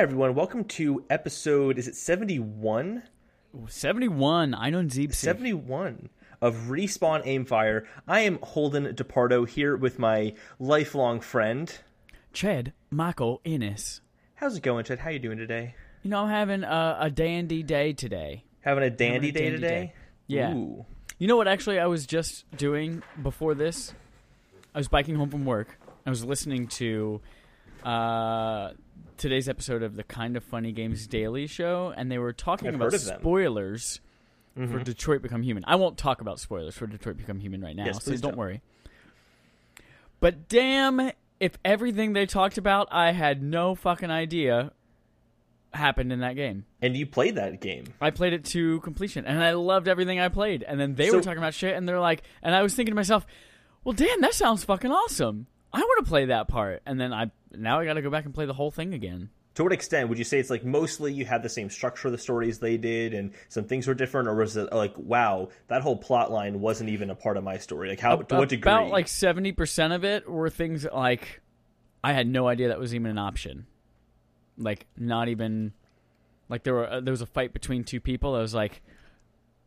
everyone. Welcome to episode, is it 71? 71. I know Zeeb. 71 of Respawn Aimfire. I am Holden DePardo here with my lifelong friend. Chad Michael Innes. How's it going, Chad? How are you doing today? You know, I'm having a, a dandy day today. Having a dandy Having a day dandy today? day. Yeah. Ooh. You know what, actually, I was just doing before this? I was biking home from work. I was listening to uh, today's episode of the Kind of Funny Games Daily Show, and they were talking I've about heard of them. spoilers for Mhm. Detroit Become Human. I won't talk about spoilers for Detroit Become Human right now, Yes, so don't don't. worry. But damn, if everything they talked about, I had no fucking idea happened in that game. And you played that game. I played it to completion, and I loved everything I played. And then they So- were talking about shit, and they're like, and I was thinking to myself, well, damn, that sounds fucking awesome. I want to play that part. And then I now I got to go back and play the whole thing again. To what extent would you say it's like mostly you had the same structure of the stories they did and some things were different, or was it like, wow, that whole plot line wasn't even a part of my story? Like, how, to what degree? About like seventy percent of it were things like I had no idea that was even an option. Like not even like there were uh, there was a fight between two people. I was like,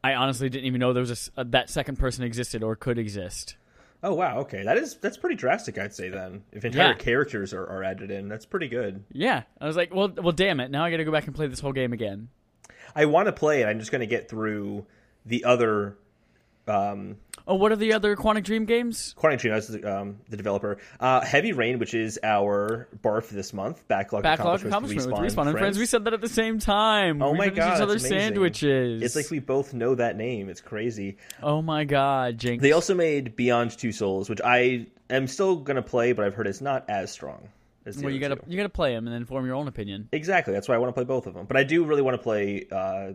I honestly didn't even know there was a uh, that second person existed or could exist. Oh wow, okay, that is that's pretty drastic, I'd say. Then, if entire Yeah. characters are, are added in, that's pretty good. Yeah, I was like, well, well, damn it! Now I got to go back and play this whole game again. I want to play it. I'm just going to get through the other. Um, Oh, what are the other Quantic Dream games? Quantic Dream, that's the, um, the developer. Uh, Heavy Rain, which is our barf this month. Backlog, Backlog accomplishments accomplishment with Respawn, Respawn and friends. We said that at the same time. Oh we my God, each amazing. sandwiches. It's like we both know that name. It's crazy. oh my god, Jinx. They also made Beyond Two Souls, which I am still going to play, but I've heard it's not as strong. As well, you gotta two. you gotta play them and then form your own opinion. Exactly. That's why I want to play both of them. But I do really want to play uh,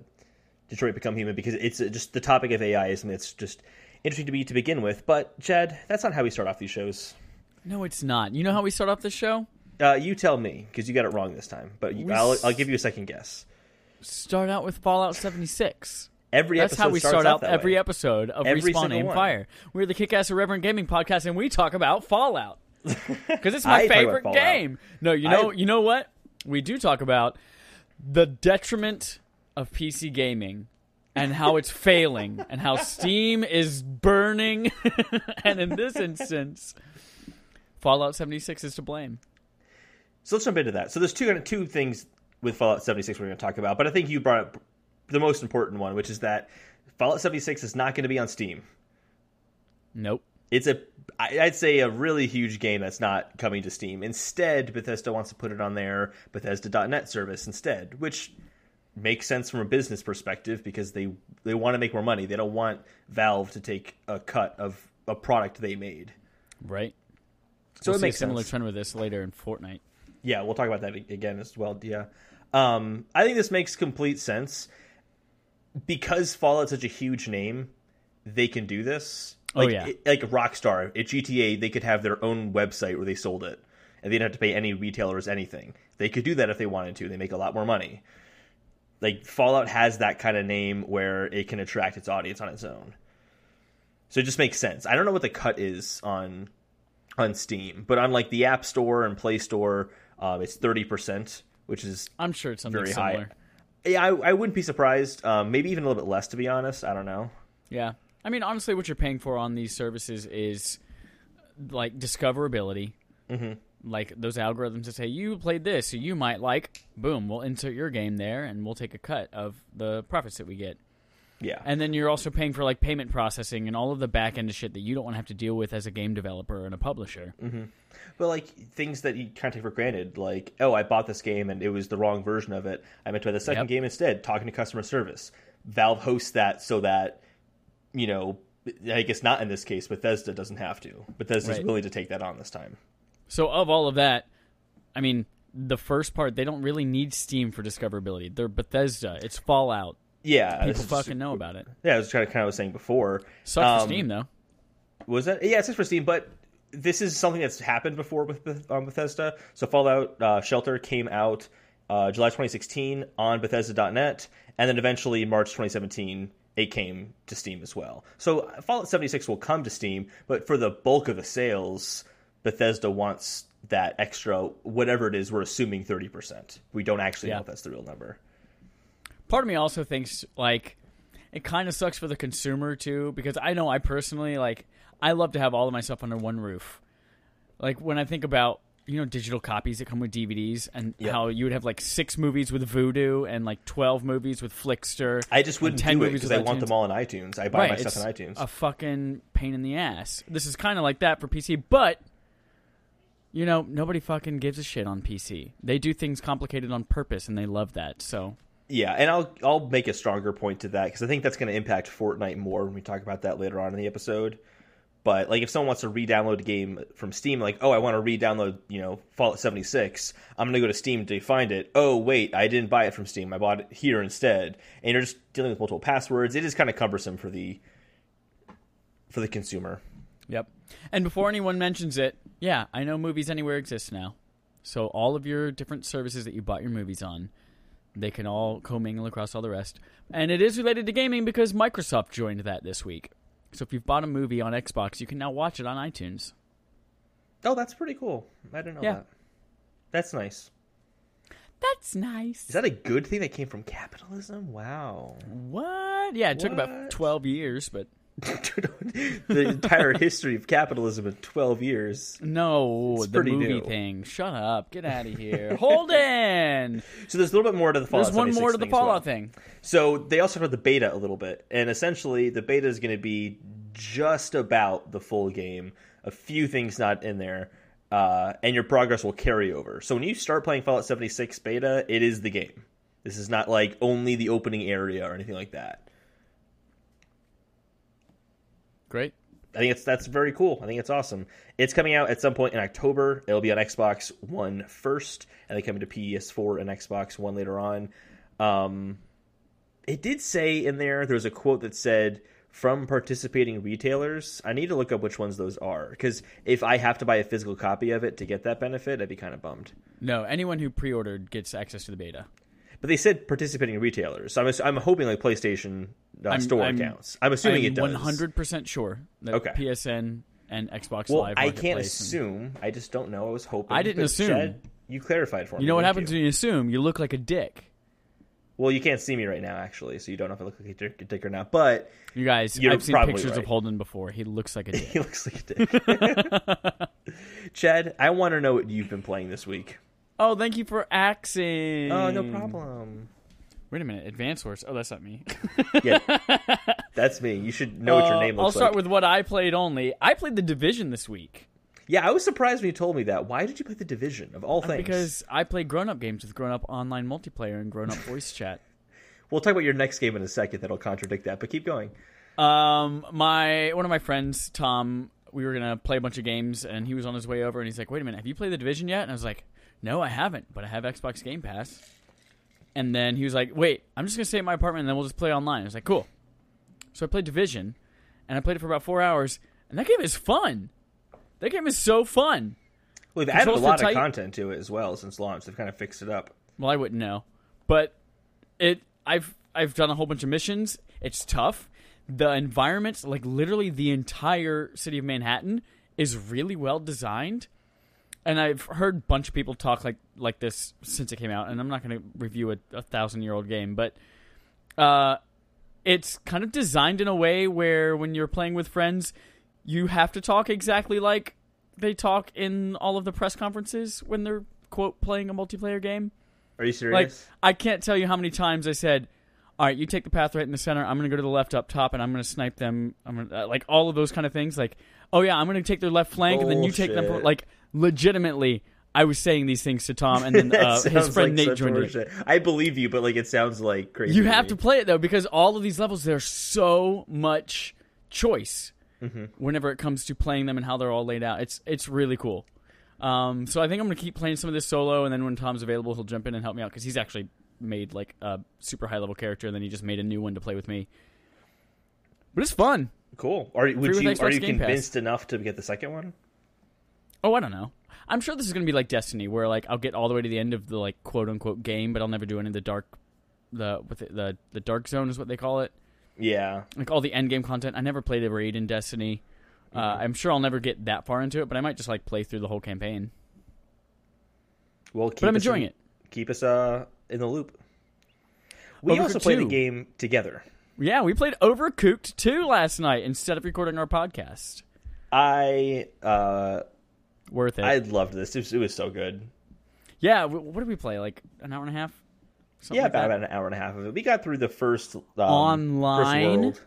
Detroit Become Human because it's uh, just the topic of AI is something that's just interesting to me to begin with. But Chad, that's not how we start off these shows. No, it's not. You know how we start off the show? Uh, you tell me because you got it wrong this time. But you, I'll, I'll give you a second guess. Start out with Fallout 76. Every That's episode how we start out every way. episode of Every Respawn Aim one. Fire. We're the Kick-Ass Irreverent Gaming Podcast, and we talk about Fallout because it's my I talk about favorite game. No, you know, I- you know what? We do talk about the detriment of PC gaming and how it's failing and how Steam is burning. and in this instance, Fallout 76 is to blame. So let's jump into that. So there's two two things with Fallout 76 we're going to talk about, but I think you brought up the most important one, which is that Fallout 76 is not going to be on Steam. Nope. It's a I'd say a really huge game that's not coming to Steam. Instead, Bethesda wants to put it on their Bethesda.net service instead, which makes sense from a business perspective because they they want to make more money. They don't want Valve to take a cut of a product they made. Right. So we'll it see a makes similar sense. trend with this later in Fortnite. Yeah, we'll talk about that again as well. Yeah, um, I think this makes complete sense because Fallout's such a huge name. They can do this. Oh, Like, yeah. it- like Rockstar at GTA, they could have their own website where they sold it, and they didn't have to pay any retailers anything. They could do that if they wanted to. They make a lot more money. Like Fallout has that kind of name where it can attract its audience on its own. So it just makes sense. I don't know what the cut is on on Steam, but on like the App Store and Play Store, um, it's thirty percent, which is I'm sure it's something very similar. high. Yeah, I, I wouldn't be surprised. Um, maybe even a little bit less, to be honest. I don't know. Yeah. I mean, honestly, what you're paying for on these services is like discoverability. Mm-hmm. Like those algorithms that say you played this, so you might like. Boom, we'll insert your game there, and we'll take a cut of the profits that we get. Yeah, And then you're also paying for like payment processing and all of the back end shit that you don't want to have to deal with as a game developer and a publisher. Mm-hmm. but like things that you kind of take for granted, like oh, I bought this game and it was the wrong version of it. I meant to buy the second Yep. game instead. Talking to customer service, Valve hosts that so that you know, I guess not in this case. Bethesda doesn't have to. Bethesda's Right. willing to take that on this time. So of all of that, I mean, the first part they don't really need Steam for discoverability. They're Bethesda. It's Fallout. Yeah, People fucking know about it. Yeah, I was kind of kind of was saying before. Sucks Um, for Steam though. Was that? Yeah, it's just for Steam, but this is something that's happened before with um, Bethesda. So Fallout uh, Shelter came out uh, July 2016 on Bethesda.net, and then eventually March 2017 it came to Steam as well. So Fallout 76 will come to Steam, but for the bulk of the sales, Bethesda wants that extra whatever it is. We're assuming thirty percent. We don't actually Yeah. know if that's the real number. part of me also thinks like it kind of sucks for the consumer too because I know I personally like I love to have all of my stuff under one roof. Like when I think about you know digital copies that come with DVDs and Yep. how you would have like six movies with Vudu and like twelve movies with Flixster. I just wouldn't 10 do it movies because I want them all in iTunes. I buy right, my stuff in iTunes. a fucking pain in the ass. This is kind of like that for PC, but you know nobody fucking gives a shit on PC. They do things complicated on purpose, and they love that. So Yeah, and I'll I'll make a stronger point to that because I think that's going to impact Fortnite more when we talk about that later on in the episode. But like, if someone wants to re-download a game from Steam, like, oh, I want to re-download, you know, Fallout 76, I'm going to go to Steam to find it. Oh, wait, I didn't buy it from Steam. I bought it here instead. And you're just dealing with multiple passwords. It is kind of cumbersome for the for the consumer. Yep. And before anyone mentions it, yeah, I know Movies Anywhere exists now. So all of your different services that you bought your movies on, they can all commingle across all the rest. And it is related to gaming because Microsoft joined that this week. So if you've bought a movie on Xbox, you can now watch it on iTunes. Oh, that's pretty cool. I didn't know Yeah. that. That's nice. That's nice. Is that a good thing that came from capitalism? Wow. what? Yeah, it took about 12 years, but the entire history of capitalism in 12 years. no, It's the movie new. thing. Shut up. Get out of here. Holden! So there's a little bit more to the Fallout There's one more to the as well. Fallout thing. So they also have the beta a little bit, and essentially the beta is going to be just about the full game. A few things not in there, uh, and your progress will carry over. So when you start playing Fallout 76 beta, it is the game. This is not like only the opening area or anything like that. Great. I think it's that's very cool. I think it's awesome. It's coming out at some point in October. It'll be on Xbox One first, and they come to PS4 and Xbox One later on. Um, it did say in there there was a quote that said from participating retailers. I need to look up which ones those are because if I have to buy a physical copy of it to get that benefit, I'd be kind of bummed. No, anyone who pre-ordered gets access to the beta. But they said participating retailers, so I'm I'm hoping like PlayStation uh, I'm- store I'm- accounts. I'm assuming I'm it does. 100% sure that Okay. PSN and Xbox Live. Well, Live I can't Marketplace and- assume. I just don't know. I was hoping. I didn't assume. Chad, you clarified for me. You know what happens you? when you assume? You look like a dick. Well, you can't see me right now, actually, so you don't know if I look like a dick, or not. But You guys, I've seen pictures right. of Holden before. He looks like a dick. he looks like a dick. Chad, I want to know what you've been playing this week. Oh, thank you for axing. Oh, no problem. Wait a minute, Advance Wars. Oh, that's not me. Yeah, that's me. You should know what your name Uh, name I'll start like. with what I played only. I played The Division this week Yeah, I was surprised when you told me that. Why did you play the Division of all things? because I play grown-up games with grown-up online multiplayer and grown-up voice chat. we'll talk about your next game in a second that'll contradict that. But keep going. Um, my one of my friends, Tom, we were gonna play a bunch of games, and he was on his way over, and he's like, "Wait a minute, have you played the Division yet?" And I was like, "No, I haven't, but I have Xbox Game Pass." And then he was like, "Wait, I'm just gonna stay at my apartment, and then we'll just play online." I was like, "Cool." So I played Division, and I played it for about four hours, and that game is fun. That game is so fun. Well, they've added a lot feel of content to it as well since launch. They've kind of fixed it up. Well, I wouldn't know, but it. I've I've done a whole bunch of missions. It's tough. The environments, like literally the entire city of Manhattan, is really well designed. And I've heard a bunch of people talk like like this since it came out. And I'm not going to review a, a thousand year old game, but uh, it's kind of designed in a way where when you're playing with friends, you have to talk exactly like they talk in all of the press conferences when they're quote playing a multiplayer game. Are you Like serious? I can't tell you how many times I said, "All right, you take the path right in the center. I'm going to go to the left up top, and I'm going to snipe them." I'm gonna, uh, like all of those kind of things. Like, oh yeah, I'm going to take their left flank, and then you take them. Like legitimately, I was saying these things to Tom, and then uh, his friend like Nate joined in. I believe you, but like it sounds like crazy. You have me. to play it though because all of these levels there's so much choice Mm-hmm. whenever it comes to playing them and how they're all laid out. It's it's really cool. Um, so I think I'm gonna keep playing some of this solo, and then when Tom's available, he'll jump in and help me out because he's actually made like a super high level character, and then he just made a new one to play with me. But it's fun. Cool. Are would you are you convinced enough to get the second one? Oh, I don't know. I'm sure this is gonna be like Destiny, where like I'll get all the way to the end of the like quote unquote game, but I'll never do any of the dark, the with it, the the dark zone is what they call it. Yeah. like all the end game content. I never played a raid in Destiny. Uh, I'm sure I'll never get that far into it, but I might just like play through the whole campaign. Well, keep But I'm enjoying in- it. Keep us uh, in the loop. We Overcooked also played the 2. game together. Yeah, we played Overcooked 2 last night instead of recording our podcast. I uh, Worth it. I loved this. It was, it was so good. yeah, what did we play? Like an hour and a half? Something yeah, like about, that? an hour and a half of it. We got through the first um, Online? First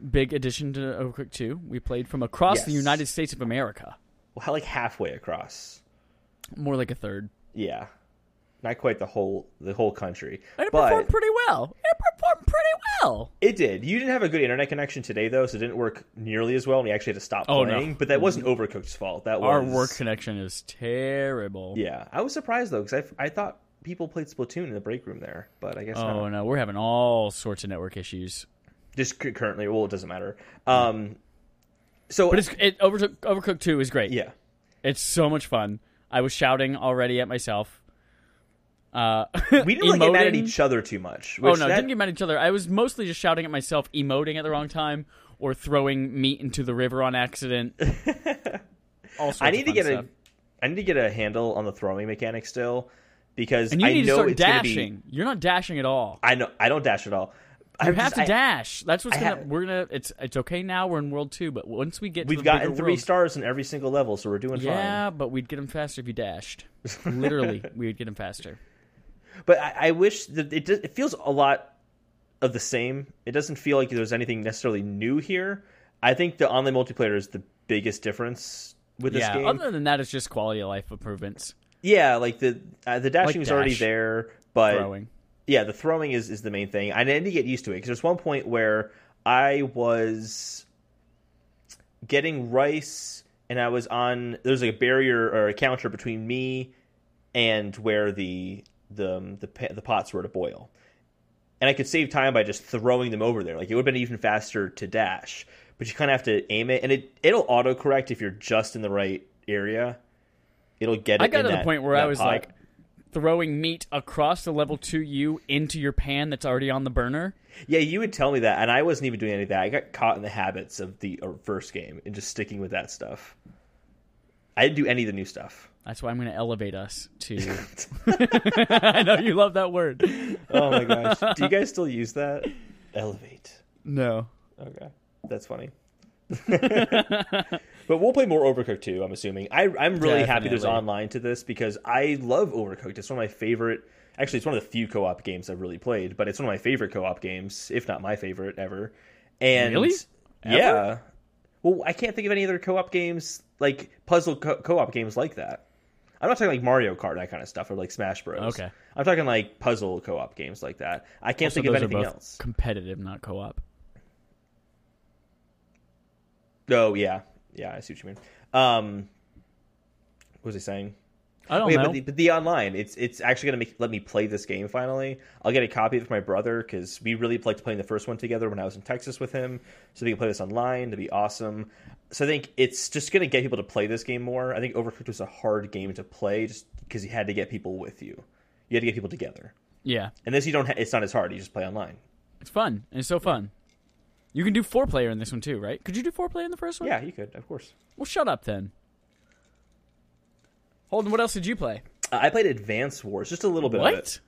world. Big addition to Overcooked 2. We played from across the United States of America. Well, how like halfway across. More like a third. Yeah, not quite the whole the whole country, And it but performed pretty well. It performed pretty well. it did. You didn't have a good internet connection today, though, so it didn't work nearly as well, and we actually had to stop Oh, no. playing. But that wasn't Overcooked's fault. That was Our work connection is terrible. Yeah, I was surprised though because I I thought people played Splatoon in the break room there, but I guess Oh not. no, we're having all sorts of network issues. Just currently, well, it doesn't matter. Um, so But it's it Overcooked, Overcooked 2 is great. yeah, It's so much fun. I was shouting already at myself. Uh, we didn't really get mad at each other too much. Oh no, that- didn't get mad at each other. I was mostly just shouting at myself, emoting at the wrong time, or throwing meat into the river on accident. I need to get stuff. a I need to get a handle on the throwing mechanic still because And you I need to start gonna be. dashing. You're not dashing at all. I know I don't dash at all. You I'm have just- to I- dash. That's what's I gonna. have- we're gonna. It's it's okay now. We're in world two, but once we get, We've the gotten three worlds- stars in every single level, so we're doing fine. Yeah, but we'd get them faster if you dashed. Literally, we would get them faster. But I, I wish that it does, it feels a lot of the same. It doesn't feel like there's anything necessarily new here. I think the online multiplayer is the biggest difference with this game. Other than that, it's just quality of life improvements. Yeah, like the uh, the dashing Like is already there, but Throwing. yeah, the throwing is is the main thing. I need to get used to it because there's one point where I was getting rice and I was on there's like a barrier or a counter between me and where the the um, the the pots were to boil. And I could save time by just throwing them over there. Like it would have been even faster to dash, but you kind of have to aim it, and it it'll autocorrect if you're just in the right area. It'll get it. I got to the point where I was pot. like throwing meat across the level to you into your pan that's already on the burner. Yeah, you would tell me that, and I wasn't even doing any of that. I got caught in the habits of the uh, first game and just sticking with that stuff. I didn't do any of the new stuff. That's why I'm going to elevate us to. I know you love that word. Oh my gosh, do you guys still use that? Elevate. No. Okay, that's funny. but we'll play more Overcooked too. I'm assuming. I, I'm really happy there's online to this because I love Overcooked. It's one of my favorite. Actually, it's one of the few co-op games I've really played, but it's one of my favorite co-op games, if not my favorite ever. And Really? Ever? yeah, well, I can't think of any other co-op games like puzzle co- co-op games like that. I'm not talking like Mario Kart, that kind of stuff, or like Smash Bros. Okay. I'm talking like puzzle co-op games like that. I can't Also, think of those are anything both else. competitive, not co-op. Oh yeah, yeah, I see what you mean. Um, what was I saying? I don't Wait, know. but the, but the online, it's it's actually gonna make let me play this game finally. I'll get a copy of my brother because we really liked playing the first one together when I was in Texas with him. So we can play this online. To be awesome. So I think it's just gonna get people to play this game more. I think Overcooked was a hard game to play just because you had to get people with you. You had to get people together. yeah, And this you don't. Ha- it's not as hard. You just play online. it's fun. And it's so fun. You can do four player in this one too, right? Could you do four player in the first one? Yeah, you could, of course. Well, shut up then. Holden, what else did you play? Uh, I played Advance Wars, just a little bit of it. What?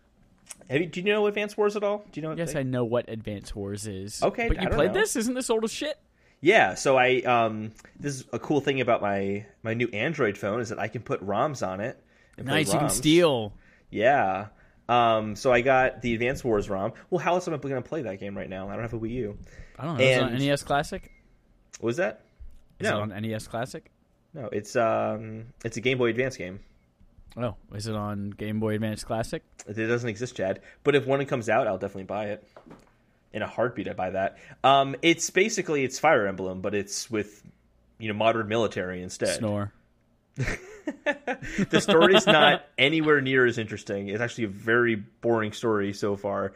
Have you, do you know Advance Wars at all? Do you know? What Yes, they- I know what Advance Wars is. Okay, but I you played know. this? Isn't this old as shit? Yeah, so I um this is a cool thing about my my new Android phone is that I can put ROMs on it. And Nice, you can steal. Yeah. Um so I got the Advance Wars ROM. Well, how else am I going to play that game right now? I don't have a Wii U. I don't know. Is it on NES Classic? What was that? Is No. it on NES Classic? No, it's um it's a Game Boy Advance game. Oh, is it on Game Boy Advance Classic? It doesn't exist, Chad. But if one comes out, I'll definitely buy it. In a heartbeat, I buy that. Um, it's basically it's Fire Emblem, but it's with you know modern military instead. Snore. the story's not anywhere near as interesting. It's actually a very boring story so far.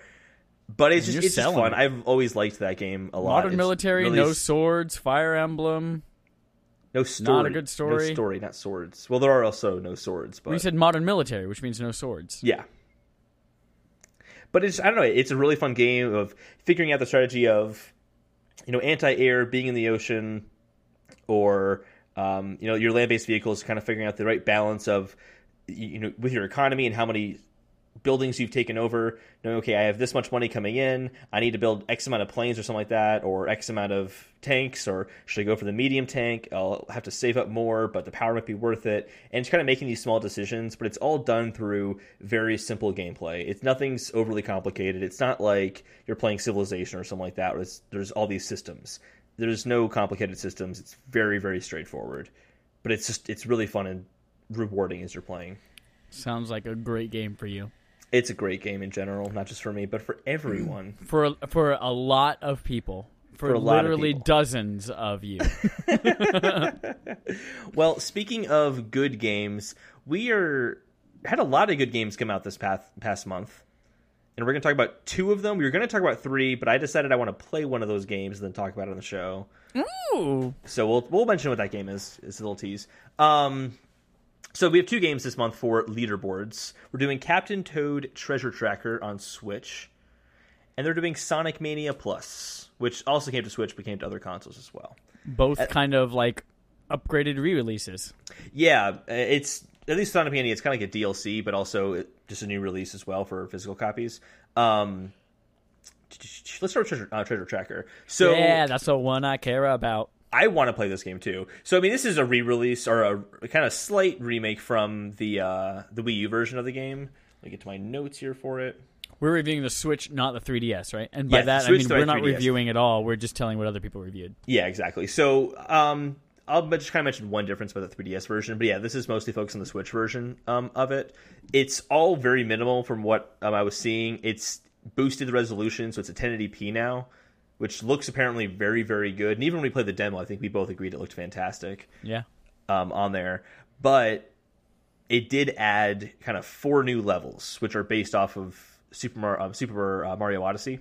But it's And just it's just fun. it. I've always liked that game a lot. Modern It's military, really no swords, Fire Emblem. No story. Not a good story. No story, not swords. Well, there are also no swords, but We said modern military, which means no swords. yeah. But it's I don't know. It's a really fun game of figuring out the strategy of you know anti-air, being in the ocean, or um, you know your land based vehicles, kind of figuring out the right balance of you know with your economy and how many buildings you've taken over, knowing okay, I have this much money coming in, I need to build X amount of planes or something like that, or X amount of tanks, or should I go for the medium tank? I'll have to save up more, but the power might be worth it. And it's kind of making these small decisions, but it's all done through very simple gameplay. It's nothing's overly complicated. It's not like you're playing Civilization or something like that, there's all these systems. There's no complicated systems. It's very, very straightforward. But it's just it's really fun and rewarding as you're playing. Sounds like a great game for you. It's a great game in general, not just for me, but for everyone. For for a lot of people. For, For of literally people. dozens of you. Well, speaking of good games, we are had a lot of good games come out this past past month, and we're going to talk about two of them. We were going to talk about three, but I decided I want to play one of those games and then talk about it on the show. Ooh. So we'll we'll mention what that game is. It's a little tease. Um, so we have two games this month for leaderboards. We're doing Captain Toad Treasure Tracker on Switch, and they're doing Sonic Mania Plus, which also came to Switch but came to other consoles as well. Both kind of like upgraded re-releases. Yeah, uh, it's at least Sonic Mania. It's kind of like a DLC, but also just a new release as well for physical copies. Um, let's start with Treasure, uh, Treasure Tracker. So yeah, that's the one I care about. I want to play this game too. So I mean, this is a re-release or a, a kind of slight remake from the uh, the Wii U version of the game. Let me get to my notes here for it. We're reviewing the Switch, not the 3DS, right? And by Yeah, that, I mean we're not 3DS. reviewing at all. We're just telling what other people reviewed. Yeah, exactly. So um, I'll just kind of mention one difference about the 3DS version, but yeah, this is mostly focused on the Switch version um, of it. It's all very minimal from what um, I was seeing. It's boosted the resolution, so it's a 1080p now, which looks apparently very, very good. And even when we played the demo, I think we both agreed it looked fantastic Yeah. um, on there. But it did add kind of four new levels, which are based off of Super Mario, uh, Super uh, Mario Odyssey.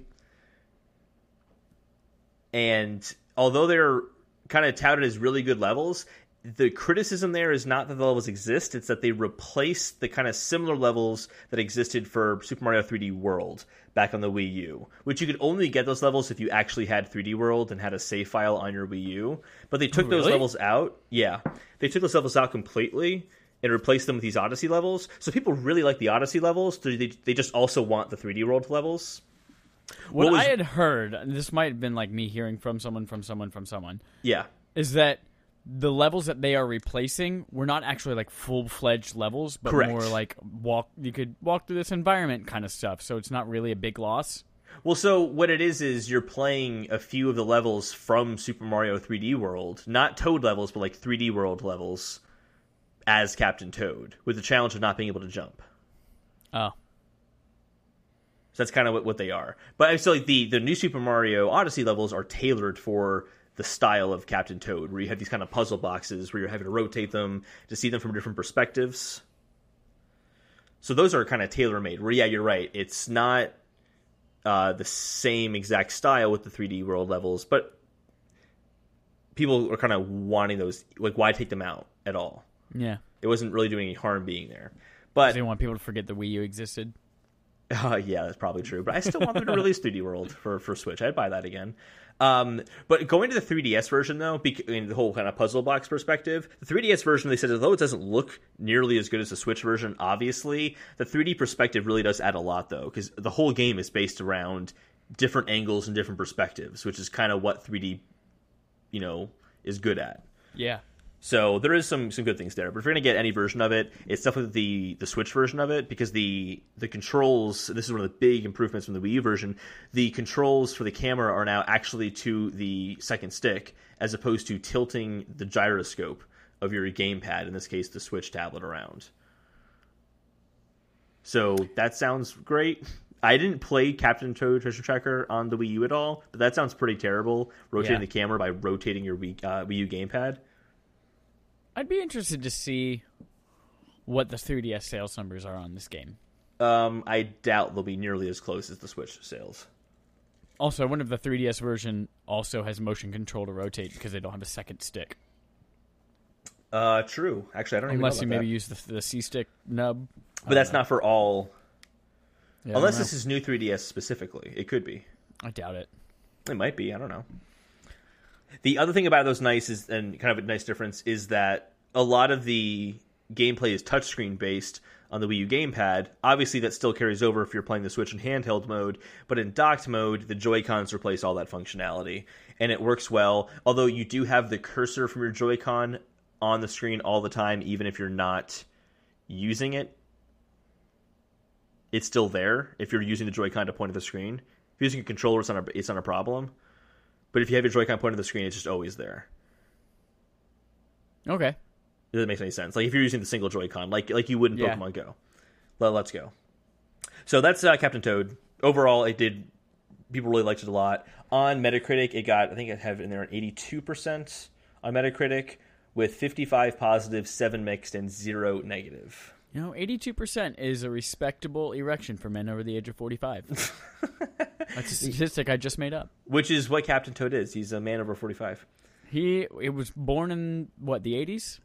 And although they're kind of touted as really good levels, the criticism there is not that the levels exist; it's that they replace the kind of similar levels that existed for Super Mario 3D World back on the Wii U, which you could only get those levels if you actually had 3D World and had a save file on your Wii U. But they took oh, those Really? levels out. Yeah, they took those levels out completely and replaced them with these Odyssey levels. So people really like the Odyssey levels. They they just also want the 3D World levels. What, What was- I had heard, and this might have been like me hearing from someone, from someone, from someone, Yeah, is that the levels that they are replacing were not actually like full fledged levels, but Correct. more like walk. You could walk through this environment kind of stuff. So it's not really a big loss. Well, so what it is is you're playing a few of the levels from Super Mario 3D World, not Toad levels, but like 3D World levels, as Captain Toad, with the challenge of not being able to jump. Oh, So that's kind of what, what they are. But I feel like the the new Super Mario Odyssey levels are tailored for the style of Captain Toad, where you have these kind of puzzle boxes where you're having to rotate them to see them from different perspectives. So those are kind of tailor made. Where yeah, you're right. It's not uh, the same exact style with the 3D world levels, but people are kind of wanting those. Like, why take them out at all? yeah. It wasn't really doing any harm being there. But They want people to forget the Wii U existed. Uh, yeah, that's probably true. But I still want them to release 3D World for, for Switch. I'd buy that again. Um, but going to the 3DS version, though, in the whole kind of puzzle box perspective, the 3DS version, they said, although it doesn't look nearly as good as the Switch version, obviously, the 3D perspective really does add a lot, though, because the whole game is based around different angles and different perspectives, which is kind of what 3D, you know, is good at. Yeah. So there is some some good things there. But if you're gonna get any version of it, it's definitely the the Switch version of it because the the controls. This is one of the big improvements from the Wii U version. The controls for the camera are now actually to the second stick as opposed to tilting the gyroscope of your gamepad. In this case, the Switch tablet around. So that sounds great. I didn't play Captain Toad Treasure Tracker on the Wii U at all, but that sounds pretty terrible. Rotating Yeah. the camera by rotating your Wii, uh, Wii U gamepad. I'd be interested to see what the 3DS sales numbers are on this game. Um, I doubt they'll be nearly as close as the Switch sales. Also, I wonder if the 3DS version also has motion control to rotate because they don't have a second stick. Uh, true. Actually, I don't Unless you know maybe that. use the, the C stick nub. But that's not for all. Yeah, Unless this is new 3DS specifically, it could be. I doubt it. It might be. I don't know. The other thing about those nice is, and kind of a nice difference, is that a lot of the gameplay is touchscreen based on the Wii U gamepad. Obviously, that still carries over if you're playing the Switch in handheld mode, but in docked mode, the Joy Cons replace all that functionality, and it works well. Although you do have the cursor from your Joy Con on the screen all the time, even if you're not using it. It's still there if you're using the Joy-Con to point at the screen. If you're using a controller, it's not a, it's not a problem. But if you have your Joy-Con pointed at the screen, it's just always there. Okay. If that makes any sense. Like if you're using the single Joy-Con, like like you would in Yeah. Pokemon Go. Let, let's go. So that's uh, Captain Toad. Overall, it did. People really liked it a lot. On Metacritic, it got I think it had in there an 82 percent on Metacritic, with 55 positive, seven mixed, and zero negative. You know, 82% is a respectable erection for men over the age of 45. That's a statistic I just made up. Which is what Captain Toad is. He's a man over 45. He it was born in what, the 80s?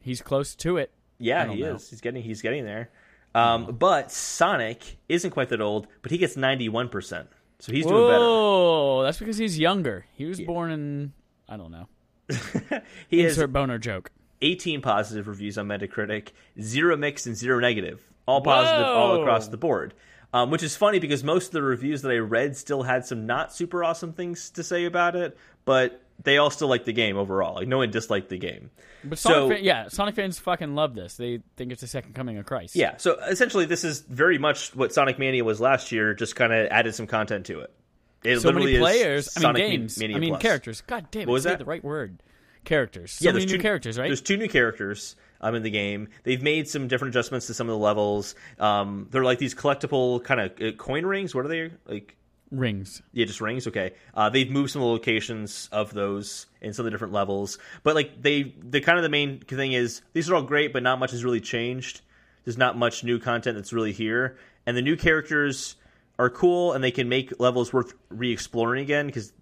He's close to it. Yeah, he know. is. He's getting he's getting there. Um, but Sonic isn't quite that old, but he gets 91 percent. So he's doing better. Oh, that's because he's younger. He was born in I don't know. He Insert boner joke. 18 positive reviews on Metacritic, zero mixed and zero negative, all positive all across the board. Um, which is funny because most of the reviews that I read still had some not super awesome things to say about it, but they all still like the game overall. Like no one disliked the game. But Sonic So- fan, yeah, Sonic fans fucking love this. They think it's the second coming of Christ. Yeah, so essentially this is very much what Sonic Mania was last year, just kind of added some content to it. It so literally many is players. I mean, games. Mania I mean, Plus. characters. God damn it! What was that? the right word. Characters. So yeah, there's new two characters, right? There's two new characters um, in the game. They've made some different adjustments to some of the levels. Um, they're like these collectible kind of uh, coin rings. What are they like? Rings. Yeah, just rings. Okay. Uh, they've moved some of the locations of those in some of the different levels, but like they, the kind of the main thing is these are all great, but not much has really changed. There's not much new content that's really here, and the new characters are cool, and they can make levels worth re-exploring again because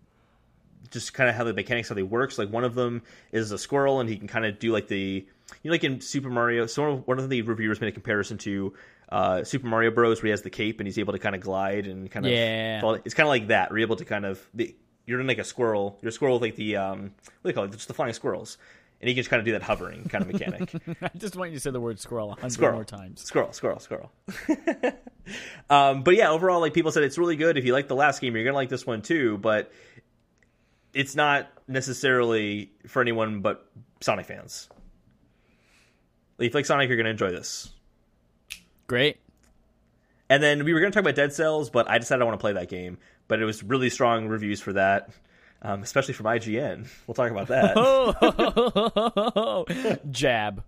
just kind of how the mechanics how they works. Like one of them is a squirrel, and he can kind of do like the you know like in Super Mario. So one of the reviewers made a comparison to uh, Super Mario Bros. where he has the cape and he's able to kind of glide and kind of Yeah. fall- It's kind of like that. You're able to kind of the, you're in like a squirrel. You're a squirrel with like the um what do they call it? Just the flying squirrels. And he can just kind of do that hovering kind of mechanic. I just want you to say the word squirrel a hundred Squirrel. more times. Squirrel, squirrel, squirrel. um, but yeah, overall, like people said, it's really good. If you like the last game, you're gonna like this one too. But it's not necessarily for anyone but Sonic fans. If you like Sonic, you're gonna enjoy this. Great. And then we were gonna talk about Dead Cells, but I decided I want to play that game. But it was really strong reviews for that, um, especially from IGN. We'll talk about that. Oh, jab.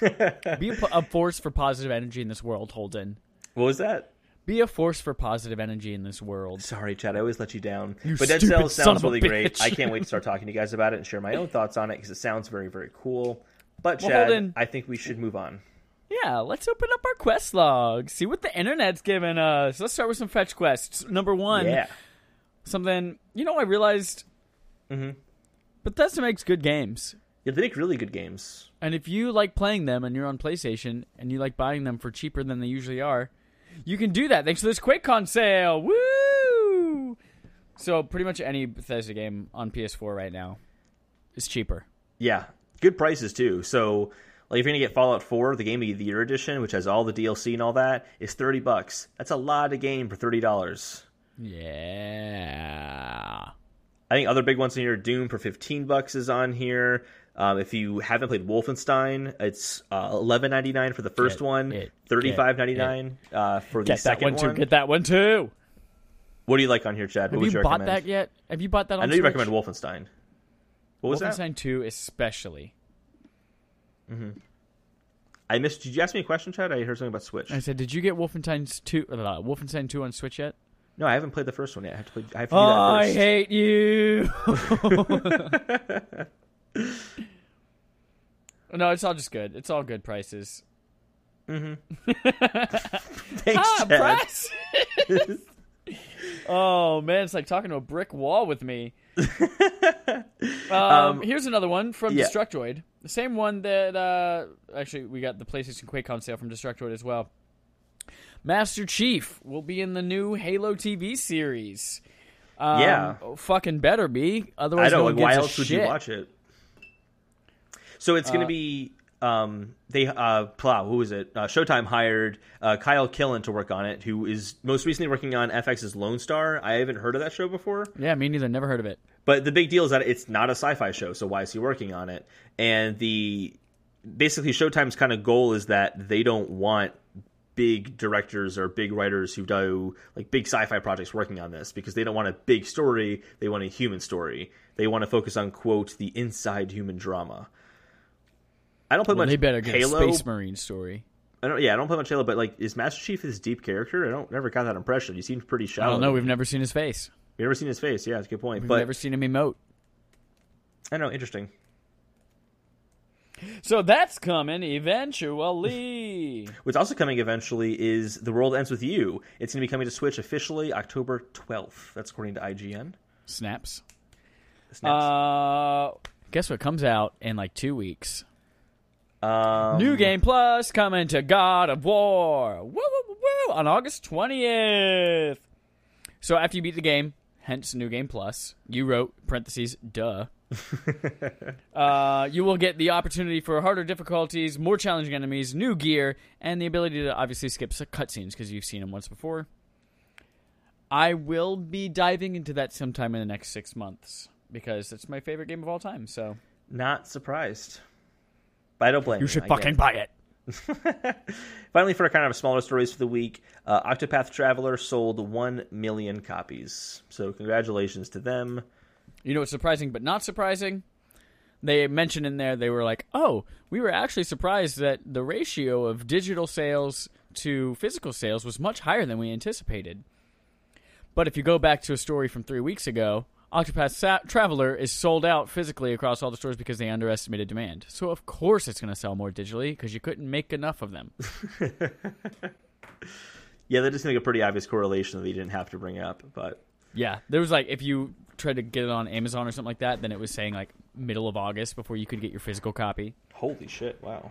Be a, a force for positive energy in this world, Holden. what was that? Be a force for positive energy in this world. Sorry, Chad. I always let you down. You but Dead Cells sounds really great. I can't wait to start talking to you guys about it and share my own thoughts on it because it sounds very, very cool. But Well, Chad, Holden- I think we should move on. Yeah, let's open up our quest log. See what the internet's giving us. Let's start with some fetch quests. Number one, Yeah. something you know I realized. Mm-hmm. Bethesda makes good games, Yeah, they make really good games. and if you like playing them and you're on PlayStation and you like buying them for cheaper than they usually are, you can do that thanks to this QuakeCon sale. Woo! So pretty much any Bethesda game on PS4 right now is cheaper. Yeah, good prices too. So, like, if you're gonna get Fallout 4, the Game of the Year edition, which has all the DLC and all that, is thirty bucks. That's a lot of game for thirty dollars. Yeah. I think other big ones in here, Doom for fifteen bucks is on here. Um, if you haven't played Wolfenstein, it's uh, eleven ninety nine for the first Get one, it. thirty five ninety nine uh, for the Get that second one too. Get that one too. What do you like on here, Chad? Have what you bought recommend? that yet? Have you bought that on I know you recommend Wolfenstein. What was that? Wolfenstein 2 especially. I missed. Did you ask me a question, Chad? I heard something about Switch. I said, did you get Wolfenstein 2 uh, Wolfenstein 2 on Switch yet? No, I haven't played the first one yet. I have to play. I have to do Oh, that I hate you. no, it's all just good. It's all good prices. Thanks, Ah, prices. oh man, it's like talking to a brick wall with me. um, here's another one from yeah. Destructoid. The same one that uh, actually we got the PlayStation QuakeCon sale from Destructoid as well. Master Chief will be in the new Halo TV series. Um, Yeah. fucking better be. Otherwise, I know. no like, why else would you watch it? So it's going to Uh, be um, they uh, plow. Who is it? Uh, Showtime hired uh, Kyle Killen to work on it, who is most recently working on FX's Lone Star. I haven't heard of that show before, Yeah, me neither. Never heard of it. but the big deal is that it's not a sci-fi show. So why is he working on it? And the basically Showtime's kind of goal is that they don't want big directors or big writers who do like big sci-fi projects working on this because they don't want a big story they want a human story they want to focus on quote the inside human drama i don't play Well, much they better get halo a Space Marine story. i don't yeah i don't play much halo but like is master chief his deep character i don't never got that impression he seems pretty shallow. I don't know. We've never seen his face. We've never seen his face yeah it's a good point We've but never seen him emote. i know interesting So that's coming eventually. What's also coming eventually is The World Ends With You. It's going to be coming to Switch officially October 12th. That's according to IGN. Snaps. Snaps. Uh, guess what comes out in like two weeks? Um, New Game Plus coming to God of War. Woo, woo, woo, woo, on August 20th. So after you beat the game, hence New Game Plus, you wrote parentheses duh. uh, you will get the opportunity for harder difficulties, more challenging enemies, new gear, and the ability to obviously skip cutscenes because you've seen them once before. I will be diving into that sometime in the next six months because it's my favorite game of all time. So Not surprised. But I don't blame you. you should fucking buy it. Finally, for a kind of smaller stories for the week, uh, Octopath Traveler sold 1 million copies. So, congratulations to them. You know what's surprising but not surprising? They mentioned in there they were like, "Oh, we were actually surprised that the ratio of digital sales to physical sales was much higher than we anticipated." But if you go back to a story from 3 weeks ago, Octopath Sa- Traveler is sold out physically across all the stores because they underestimated demand. So of course it's going to sell more digitally because you couldn't make enough of them. Yeah, that just gonna make a pretty obvious correlation that you didn't have to bring up. But Yeah, there was like if you tried to get it on Amazon or something like that, then it was saying like middle of August before you could get your physical copy. holy shit, wow.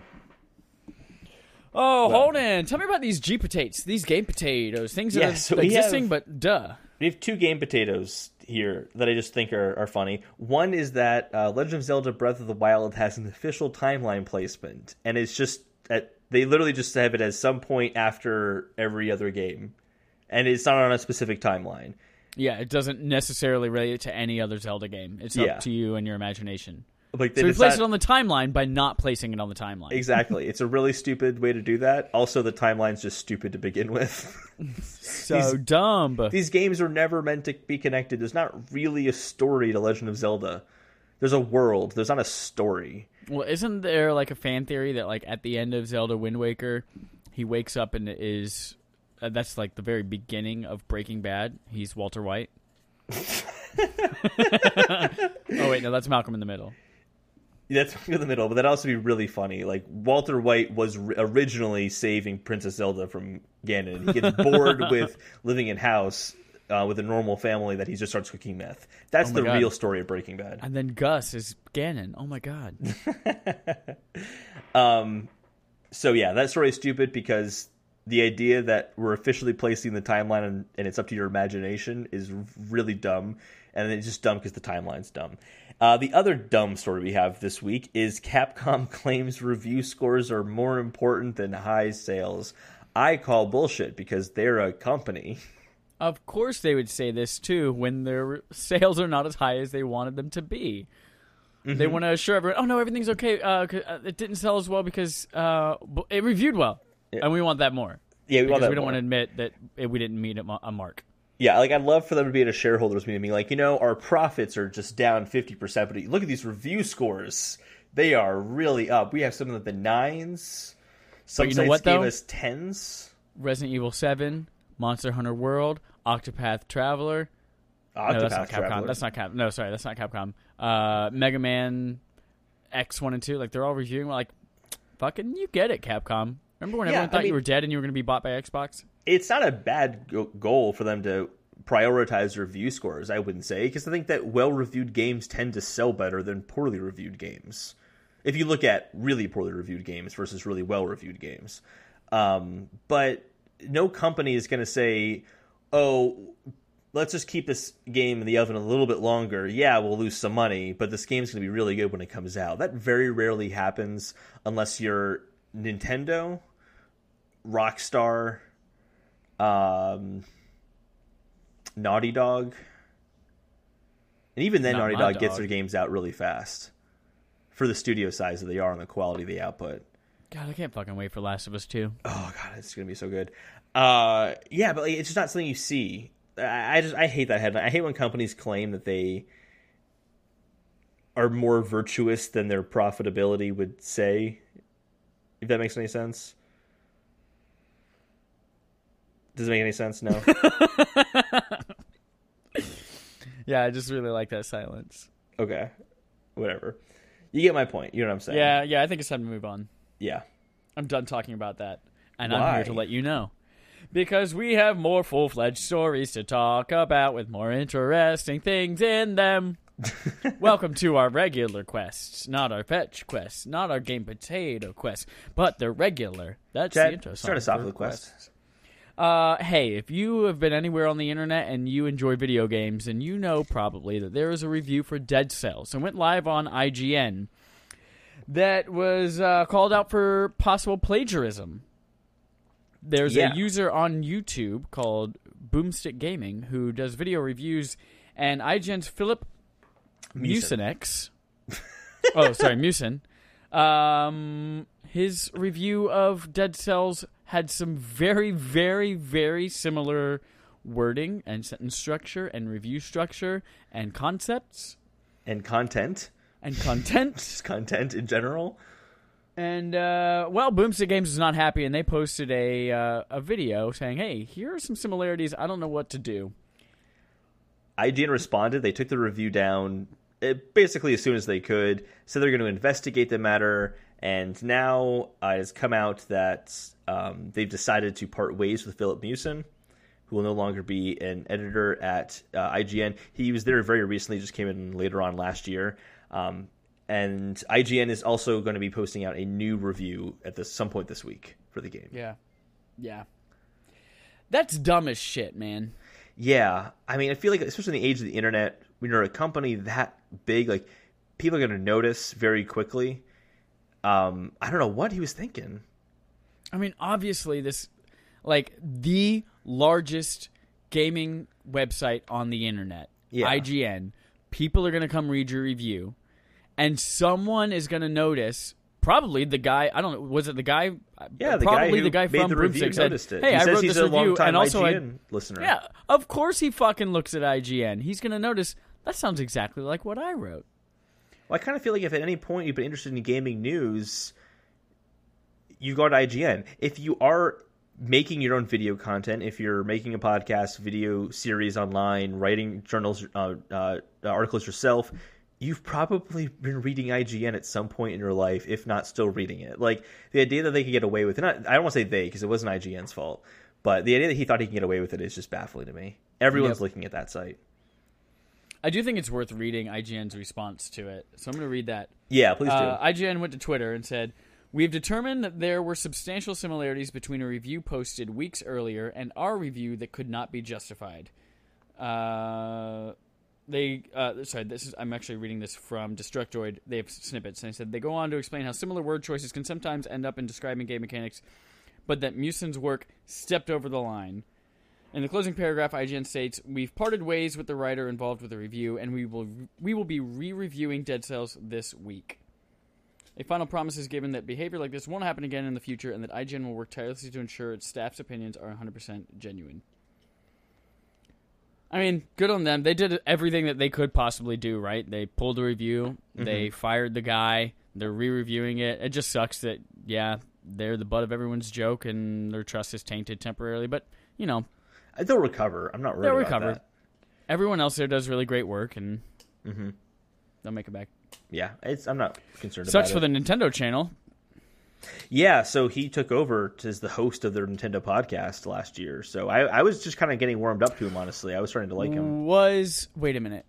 Oh, Well- hold on. Tell me about these G potatoes, these game potatoes, things that Yeah, are so existing, have- but duh. We have two game potatoes here that I just think are, are funny. One is that uh, Legend of Zelda Breath of the Wild has an official timeline placement, and it's just at, they literally just have it as some point after every other game, and it's not on a specific timeline. Yeah, it doesn't necessarily relate to any other Zelda game. It's Yeah. up to you and your imagination. Like they So we place it on the timeline by not placing it on the timeline. exactly. It's a really stupid way to do that. Also, the timeline's just stupid to begin with. So These- dumb. These games are never meant to be connected. There's not really a story to Legend of Zelda. There's a world. There's not a story. Well, isn't there like a fan theory that like at the end of Zelda Wind Waker, he wakes up and is uh, that's like the very beginning of Breaking Bad. He's Walter White. oh wait, no, that's Malcolm in the Middle. That's in the middle, but that'd also be really funny. Like Walter White was r- originally saving Princess Zelda from Ganon. He gets bored with living in house uh, with a normal family that he just starts cooking meth. That's Oh the God. real story of Breaking Bad. And then Gus is Ganon. Oh my god. Um, so yeah, that story is stupid because the idea that we're officially placing the timeline and, and it's up to your imagination is really dumb, and it's just dumb because the timeline's dumb. Uh, the other dumb story we have this week is Capcom claims review scores are more important than high sales. I call bullshit because they're a company. Of course they would say this too when their sales are not as high as they wanted them to be. Mm-hmm. They want to assure everyone, "Oh no, everything's okay. Uh, uh, it didn't sell as well because uh, it reviewed well, and we want that more Yeah, we because want that we don't want to admit that it, we didn't meet a mark." Yeah, like I'd love for them to be at a shareholders meeting, being like, you know, our profits are just down fifty percent, but look at these review scores; they are really up. We have some of the nines. Some you know sites what, gave though? us tens. Resident Evil Seven, Monster Hunter World, Octopath Traveler. Octopath no, that's not Capcom. Traveler. That's not Cap. No, sorry, that's not Capcom. Uh, Mega Man X One and Two, like they're all reviewing. Like, fucking, you get it, Capcom. Remember when Yeah, everyone I thought mean- you were dead and you were going to be bought by Xbox? It's not a bad goal for them to prioritize review scores. I wouldn't say because I think that well-reviewed games tend to sell better than poorly reviewed games. If you look at really poorly reviewed games versus really well-reviewed games, um, but no company is going to say, "Oh, let's just keep this game in the oven a little bit longer. Yeah, we'll lose some money, but this game's going to be really good when it comes out. That very rarely happens unless you're Nintendo, Rockstar, um, Naughty Dog. And even then, Not Naughty my Dog, gets their games out really fast for the studio size that they are and the quality of the output. God, I can't fucking wait for Last of Us 2. Oh god, it's gonna be so good. Uh, yeah, but like, it's just not something you see. I, I just I hate that headline. I hate when companies claim that they are more virtuous than their profitability would say. If that makes any sense. Does it make any sense? No. Yeah, I just really like that silence. okay. Whatever. You get my point. You know what I'm saying? Yeah, yeah, I think it's time to move on. Yeah. I'm done talking about that. And I'm here to let you know. Because we have more full fledged stories to talk about with more interesting things in them. Welcome to our regular quests, not our fetch quests, not our game potato quests, but the regular. That's the Chad, intro start us off with a quest. quests. Uh, hey, if you have been anywhere on the internet and you enjoy video games, and you know probably that there is a review for Dead Cells and went live on IGN that was uh, called out for possible plagiarism. There's Yeah. a user on YouTube called Boomstick Gaming who does video reviews, and IGN's Filip Musinex. Oh, sorry, Miucin. Um, his review of Dead Cells had some very, very, very similar wording and sentence structure and review structure and concepts And content. and content. Just content in general. and uh, well, Boomstick Games is not happy, and they posted a uh, a video saying, "Hey, here are some similarities. I don't know what to do." IGN responded. They took the review down eh, basically as soon as they could. Said they're going to investigate the matter, and now uh, it has come out that um, they've decided to part ways with Filip Miucin, who will no longer be an editor at uh, IGN. He was there very recently; just came in later on last year. Um, and IGN is also going to be posting out a new review at this, some point this week for the game. Yeah, yeah. That's dumb as shit, man. Yeah, I mean, I feel like especially in the age of the internet, when you're a company that big, like people are going to notice very quickly. Um, I don't know what he was thinking. I mean, obviously, this, like, the largest gaming website on the internet, Yeah. IGN, people are going to come read your review, and someone is going to notice. Probably the guy. I don't know. Was it the guy? Yeah, the probably guy the guy from the review Boomstick said, noticed it. "Hey, he I says wrote he's this a review, and also I IGN listener. Yeah, of course he fucking looks at IGN. He's gonna notice that sounds exactly like what I wrote. Well, I kind of feel like if at any point you've been interested in gaming news, you go to IGN. If you are making your own video content, if you're making a podcast, video series online, writing journals, uh, uh, articles yourself, you've probably been reading IGN at some point in your life, if not still reading it. Like the idea that they could get away with it. Not, I don't want to say they because it wasn't IGN's fault, but the idea that he thought he can get away with it is just baffling to me. Everyone's Yep. looking at that site. I do think it's worth reading IGN's response to it, so I'm gonna read that. Yeah, please do. Uh, IGN went to Twitter and said, "We've determined that there were substantial similarities between a review posted weeks earlier and our review that could not be justified." Uh, they uh, sorry, this is I'm actually reading this from Destructoid. They have snippets, and they said they go on to explain how similar word choices can sometimes end up in describing game mechanics, but that Miucin's work stepped over the line. In the closing paragraph, IGN states, "We've parted ways with the writer involved with the review, and we will we will be re-reviewing Dead Cells this week." A final promise is given that behavior like this won't happen again in the future, and that IGN will work tirelessly to ensure its staff's opinions are 100% genuine. I mean, good on them. They did everything that they could possibly do, right? They pulled a review, mm-hmm. they fired the guy, they're re-reviewing it. It just sucks that yeah, they're the butt of everyone's joke, and their trust is tainted temporarily. But you know, They'll recover. I'm not worried They'll recover. that. everyone else there does really great work, and Mm-hmm. they'll make it back. Yeah, it's, I'm not concerned Sucks for it. the Nintendo channel. Yeah, so he took over as the host of their Nintendo podcast last year. So I, I was just kind of getting warmed up to him, honestly. I was starting to like him. Was wait a minute.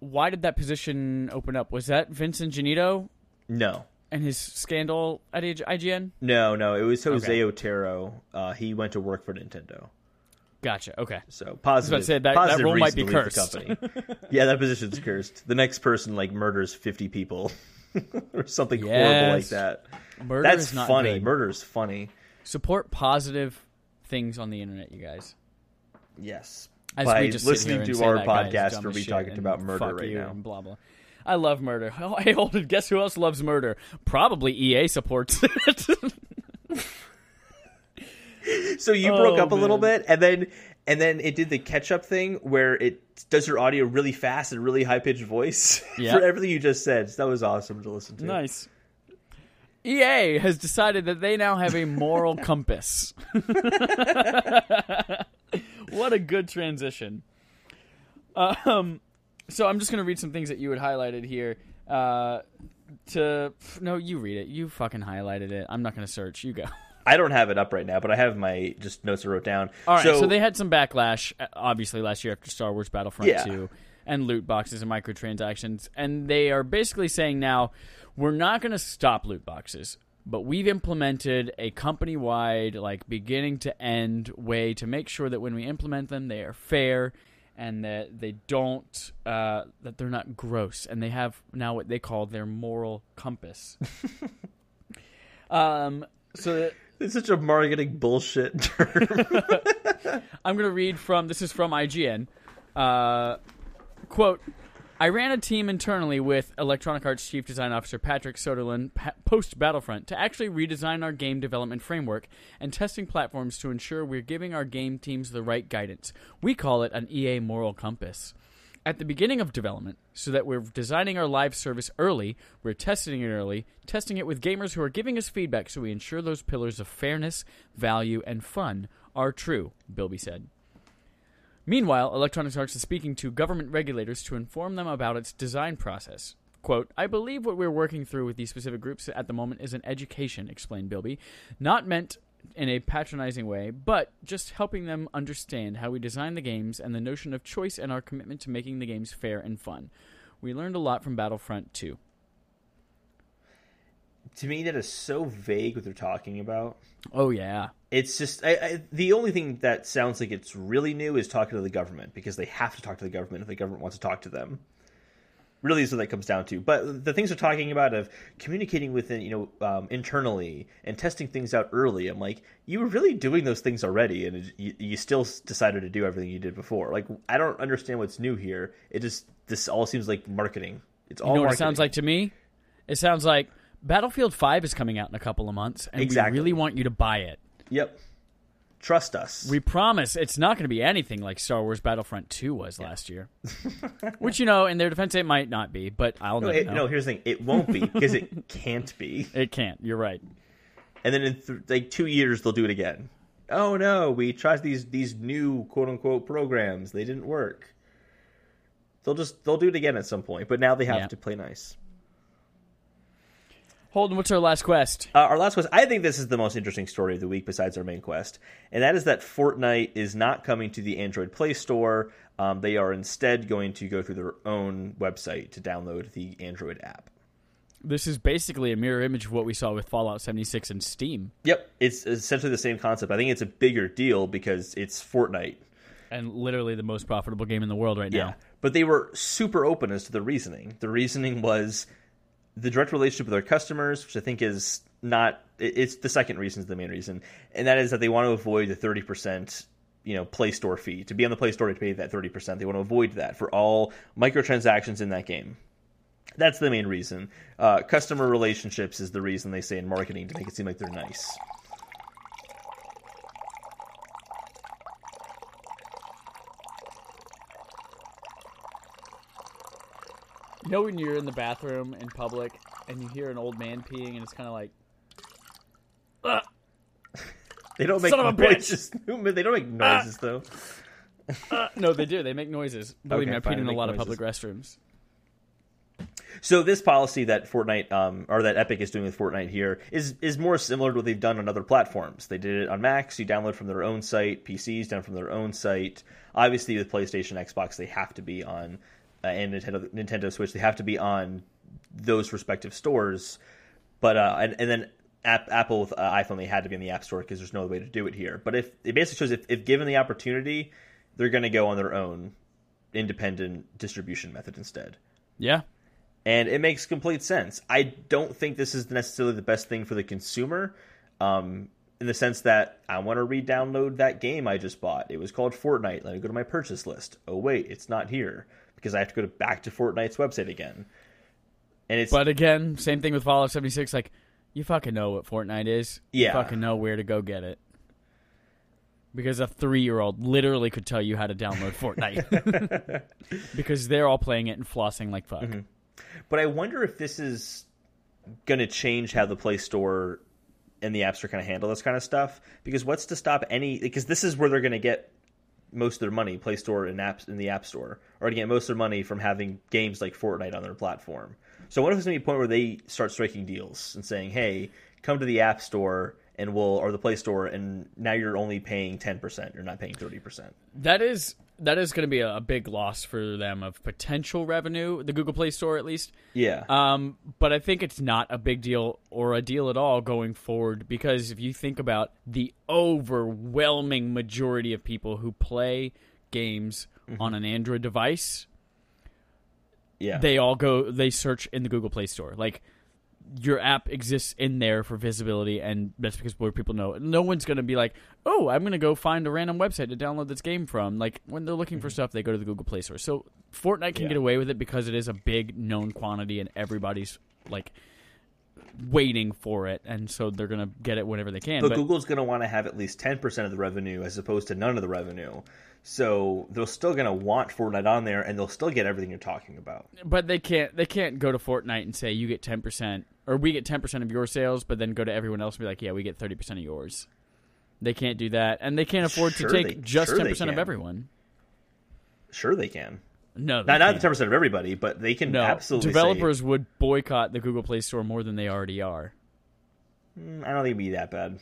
Why did that position open up? Was that Vince Ingenito No, and his scandal at IGN? no, no. It was Jose Okay. Otero. Uh, he went to work for Nintendo. Gotcha. Okay. So positive. say, that- that role might be cursed. Yeah, that position's cursed. The next person like murders fifty people or something horrible like that. Murder That's is not funny. good. Murder's funny. Support positive things on the internet, you guys. Yes. As By we just listening to our that guy is podcast where we talking about murder right now. and blah blah. I love murder. Oh, hey, hold it. Guess who else loves murder? Probably EA supports it. So you broke Oh, up a little bit, and then and then it did the catch up thing where it does your audio really fast and really high pitched voice Yeah. for everything you just said. That was awesome to listen to. nice. EA has decided that they now have a moral compass. what a good transition. Um, so I'm just going to read some things that you had highlighted here. Uh, to no, you read it. You fucking highlighted it. I'm not going to search. You go. I don't have it up right now, but I have my just notes I wrote down. All right, so, they had some backlash, uh, obviously, last year after Star Wars Battlefront Yeah. 2 and loot boxes and microtransactions. And they are basically saying now, we're not going to stop loot boxes, but we've implemented a company wide, like beginning to end way to make sure that when we implement them, they are fair and that they don't, uh, that they're not gross. And they have now what they call their moral compass. um, so that it's such a marketing bullshit term. I'm going to read from this is from IGN. Uh, quote I ran a team internally with Electronic Arts Chief Design Officer Patrick Soderlund pa- post Battlefront to actually redesign our game development framework and testing platforms to ensure we're giving our game teams the right guidance. We call it an EA moral compass. At the beginning of development, so that we're designing our live service early, we're testing it early, testing it with gamers who are giving us feedback so we ensure those pillars of fairness, value, and fun are true, Bilbey said. Meanwhile, Electronic Arts is speaking to government regulators to inform them about its design process. Quote, I believe what we're working through with these specific groups at the moment is an education, explained Bilbey. Not meant in a patronizing way, but just helping them understand how we design the games and the notion of choice and our commitment to making the games fair and fun. We learned a lot from Battlefront 2. to me, that is so vague what they're talking about. Oh, yeah. It's just I, I, the only thing that sounds like it's really new is talking to the government because they have to talk to the government if the government wants to talk to them. Really, is what that comes down to. But the things they're talking about of communicating within, you know, um, internally and testing things out early. I'm like, you were really doing those things already, and it, you, you still decided to do everything you did before. Like, I don't understand what's new here. It just this all seems like marketing. It's all You know what it sounds like to me? It sounds like Battlefield 5 is coming out in a couple of months, and Exactly. we really want you to buy it. Yep. Trust us. We promise it's not going to be anything like Star Wars Battlefront 2 was last year. Which, you know, in their defense, it might not be, but I'll no, never it- know. no, here's the thing. It won't be because it can't be. It can't. You're right. and then in th- like two years they'll do it again. Oh no, we tried these these new quote unquote programs. They didn't work. They'll just they'll do it again at some point, but now they have Yeah. to play nice. Holden, what's our last quest? Uh, our last quest, I think this is the most interesting story of the week besides our main quest, and that is that Fortnite is not coming to the Android Play Store. Um, they are instead going to go through their own website to download the Android app. This is basically a mirror image of what we saw with Fallout 76 and Steam, Yep, it's essentially the same concept. I think it's a bigger deal because it's Fortnite. and literally the most profitable game in the world right Yeah, now. but they were super open as to the reasoning. The reasoning was the direct relationship with our customers, which I think is not it's the second reason is the main reason, and that is that they want to avoid the thirty percent, you know, Play Store fee to be on the Play Store to pay that thirty percent. They want to avoid that for all microtransactions in that game. That's the main reason. Uh, customer relationships is the reason they say in marketing to make it seem like they're nice. Know when you're in the bathroom in public and you hear an old man peeing and it's kind of like, "Ugh." They don't make Son of a bitch! noises. they don't make noises though. no, they do. They make noises. Believe Okay, me, I've peed in a lot noises. of public restrooms. So this policy that Fortnite um, or that Epic is doing with Fortnite here is is more similar to what they've done on other platforms. They did it on Macs. You download from their own site. PCs down from their own site. Obviously, with PlayStation, Xbox, they have to be on, uh, and Nintendo, Nintendo Switch, they have to be on those respective stores. But uh, and, and then App, Apple with uh, iPhone, they had to be in the App Store because there's no other way to do it here. But if it basically shows if, if given the opportunity, they're going to go on their own independent distribution method instead. Yeah. And it makes complete sense. I don't think this is necessarily the best thing for the consumer, um, in the sense that I want to re-download that game I just bought. It was called Fortnite. Let me go to my purchase list. Oh wait, it's not here because I have to go to, back to Fortnite's website again. And it's But again, same thing with Fallout 76. Like, you fucking know what Fortnite is. You Yeah. fucking know where to go get it. Because a three year old literally could tell you how to download Fortnite. because they're all playing it and flossing like fuck. Mm-hmm. But I wonder if this is going to change how the Play Store and the App Store kind of handle this kind of stuff. Because what's to stop any? Because this is where they're going to get most of their money, Play Store and apps in the App Store, or to get most of their money from having games like Fortnite on their platform. So what if there's going to be a point where they start striking deals and saying, "Hey, come to the App Store." And we'll or the Play Store, and now you're only paying ten percent. You're not paying thirty percent. That is that is going to be a, a big loss for them of potential revenue, the Google Play Store at least. Yeah, Um, but I think it's not a big deal or a deal at all going forward because if you think about the overwhelming majority of people who play games on an Android device, yeah. they all go they search in the Google Play Store. Like your app exists in there for visibility and that's because more people know. No one's going to be like, "Oh, I'm going to go find a random website to download this game from." Like when they're looking for mm-hmm. stuff, they go to the Google Play Store. So Fortnite can Yeah. get away with it because it is a big known quantity and everybody's like waiting for it and so they're going to get it whenever they can. But, But, Google's going to want to have at least 10% of the revenue as opposed to none of the revenue. So they're still going to want Fortnite on there and they'll still get everything you're talking about. but they can't they can't go to Fortnite and say you get 10% or we get 10% of your sales but then go to everyone else and be like, "Yeah, we get 30% of yours." They can't do that and they can't afford Sure to take they- just sure 10% of everyone. Sure, they can. No, they Not, not the 10% of everybody, but they can No, absolutely say- developers would boycott the Google Play Store more than they already are. Mm, I don't think it'd be that bad.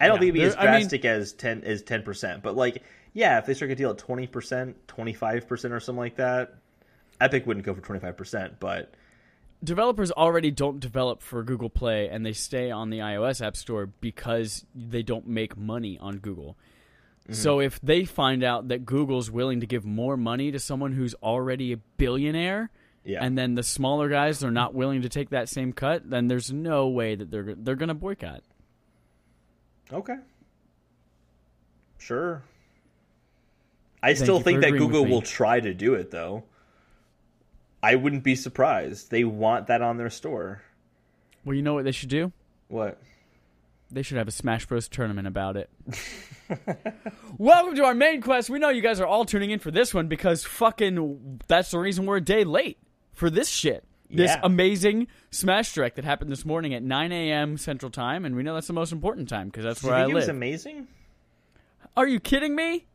I don't think it'd be as I mean- drastic as 10 as 10%. But, like, yeah, if they strike a deal at 20%, 25% or something like that, Epic wouldn't go for 25%, but Developers already don't develop for Google Play and they stay on the iOS App Store because they don't make money on Google. Mm-hmm. So if they find out that Google's willing to give more money to someone who's already a billionaire, yeah. and then the smaller guys are not willing to take that same cut, then there's no way that they're they're going to boycott. Okay. Sure. I still think that Google will try to do it though. I wouldn't be surprised. They want that on their store. Well, you know what they should do? What? They should have a Smash Bros. tournament about it. Welcome to our main quest. We know you guys are all tuning in for this one because fucking that's the reason we're a day late for this shit. This Yeah. amazing Smash Direct that happened this morning at 9 a.m. Central Time, and we know that's the most important time because that's where I think it was live. amazing? Are you kidding me?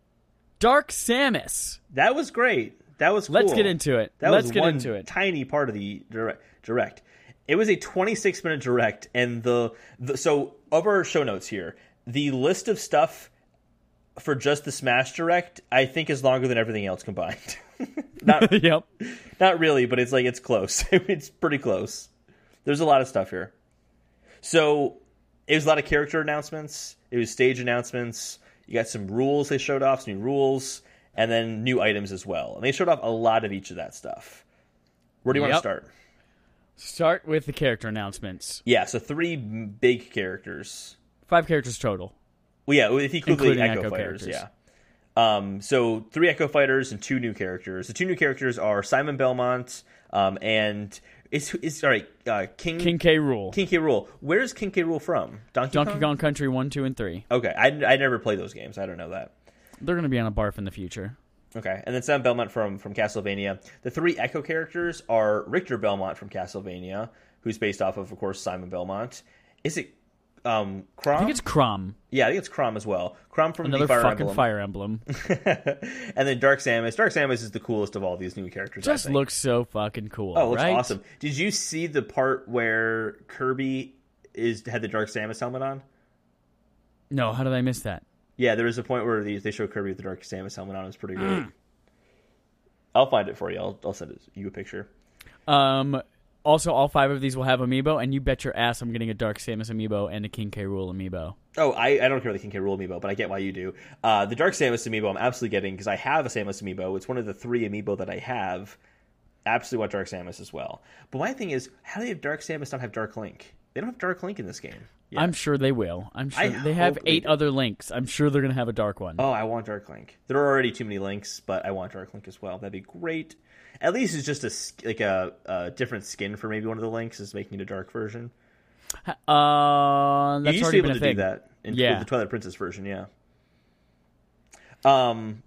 Dark Samus. That was great. That was cool. Let's get into it. That Let's was get one into it. tiny part of the direct. direct. It was a 26 minute direct, and the, the so of our show notes here, the list of stuff for just the Smash Direct, I think is longer than everything else combined. not yep. not really, but it's like it's close. it's pretty close. There's a lot of stuff here. So it was a lot of character announcements. It was stage announcements. You got some rules they showed off, some new rules, and then new items as well. And they showed off a lot of each of that stuff. Where do you want to start? Start with the character announcements. Yeah, so three big characters. Five characters total. Well, yeah, if you include Including Echo, Echo Fighters, characters. yeah. Um, so three Echo Fighters and two new characters. The two new characters are Simon Belmont um, and is is sorry uh, King King K. Rool. King K. Rool. Where's King K. Rool from? Donkey, Donkey Kong? Kong Country 1, 2, and 3. Okay, I, I never played those games. I don't know that. They're going to be on a barf in the future. Okay, and then Sam Belmont from from Castlevania. The three Echo characters are Richter Belmont from Castlevania, who's based off of, of course, Simon Belmont. Is it um Chrom? I think it's Chrom. yeah, I think it's Chrom as well. Chrom from Another the Fire fucking Emblem. Fire Emblem. and then Dark Samus. Dark Samus is the coolest of all these new characters. Just looks so fucking cool. Oh, looks right? awesome. Did you see the part where Kirby is had the Dark Samus helmet on? No, how did I miss that? Yeah, there was a point where they, they show Kirby with the Dark Samus helmet on. It was pretty great. Mm. I'll find it for you. I'll, I'll send it, you a picture. Um, Also, all five of these will have amiibo, and you bet your ass I'm getting a Dark Samus amiibo and a King K. Rool amiibo. Oh, I, I don't care about the King K. Rool amiibo, but I get why you do. Uh, the Dark Samus amiibo I'm absolutely getting because I have a Samus amiibo. It's one of the three amiibo that I have. Absolutely want Dark Samus as well. But my thing is, how do they have Dark Samus not have Dark Link? They don't have Dark Link in this game. Yeah. I'm sure they will. I'm sure I they have hope they eight other links. I'm sure they're gonna have a dark one. Oh, I want Dark Link. There are already too many links, but I want Dark Link as well. That'd be great. At least it's just a like a, a different skin for maybe one of the links is making it a dark version. Uh, that's you used to already be able to thing. do that in Yeah. the Twilight Princess version, yeah. Um,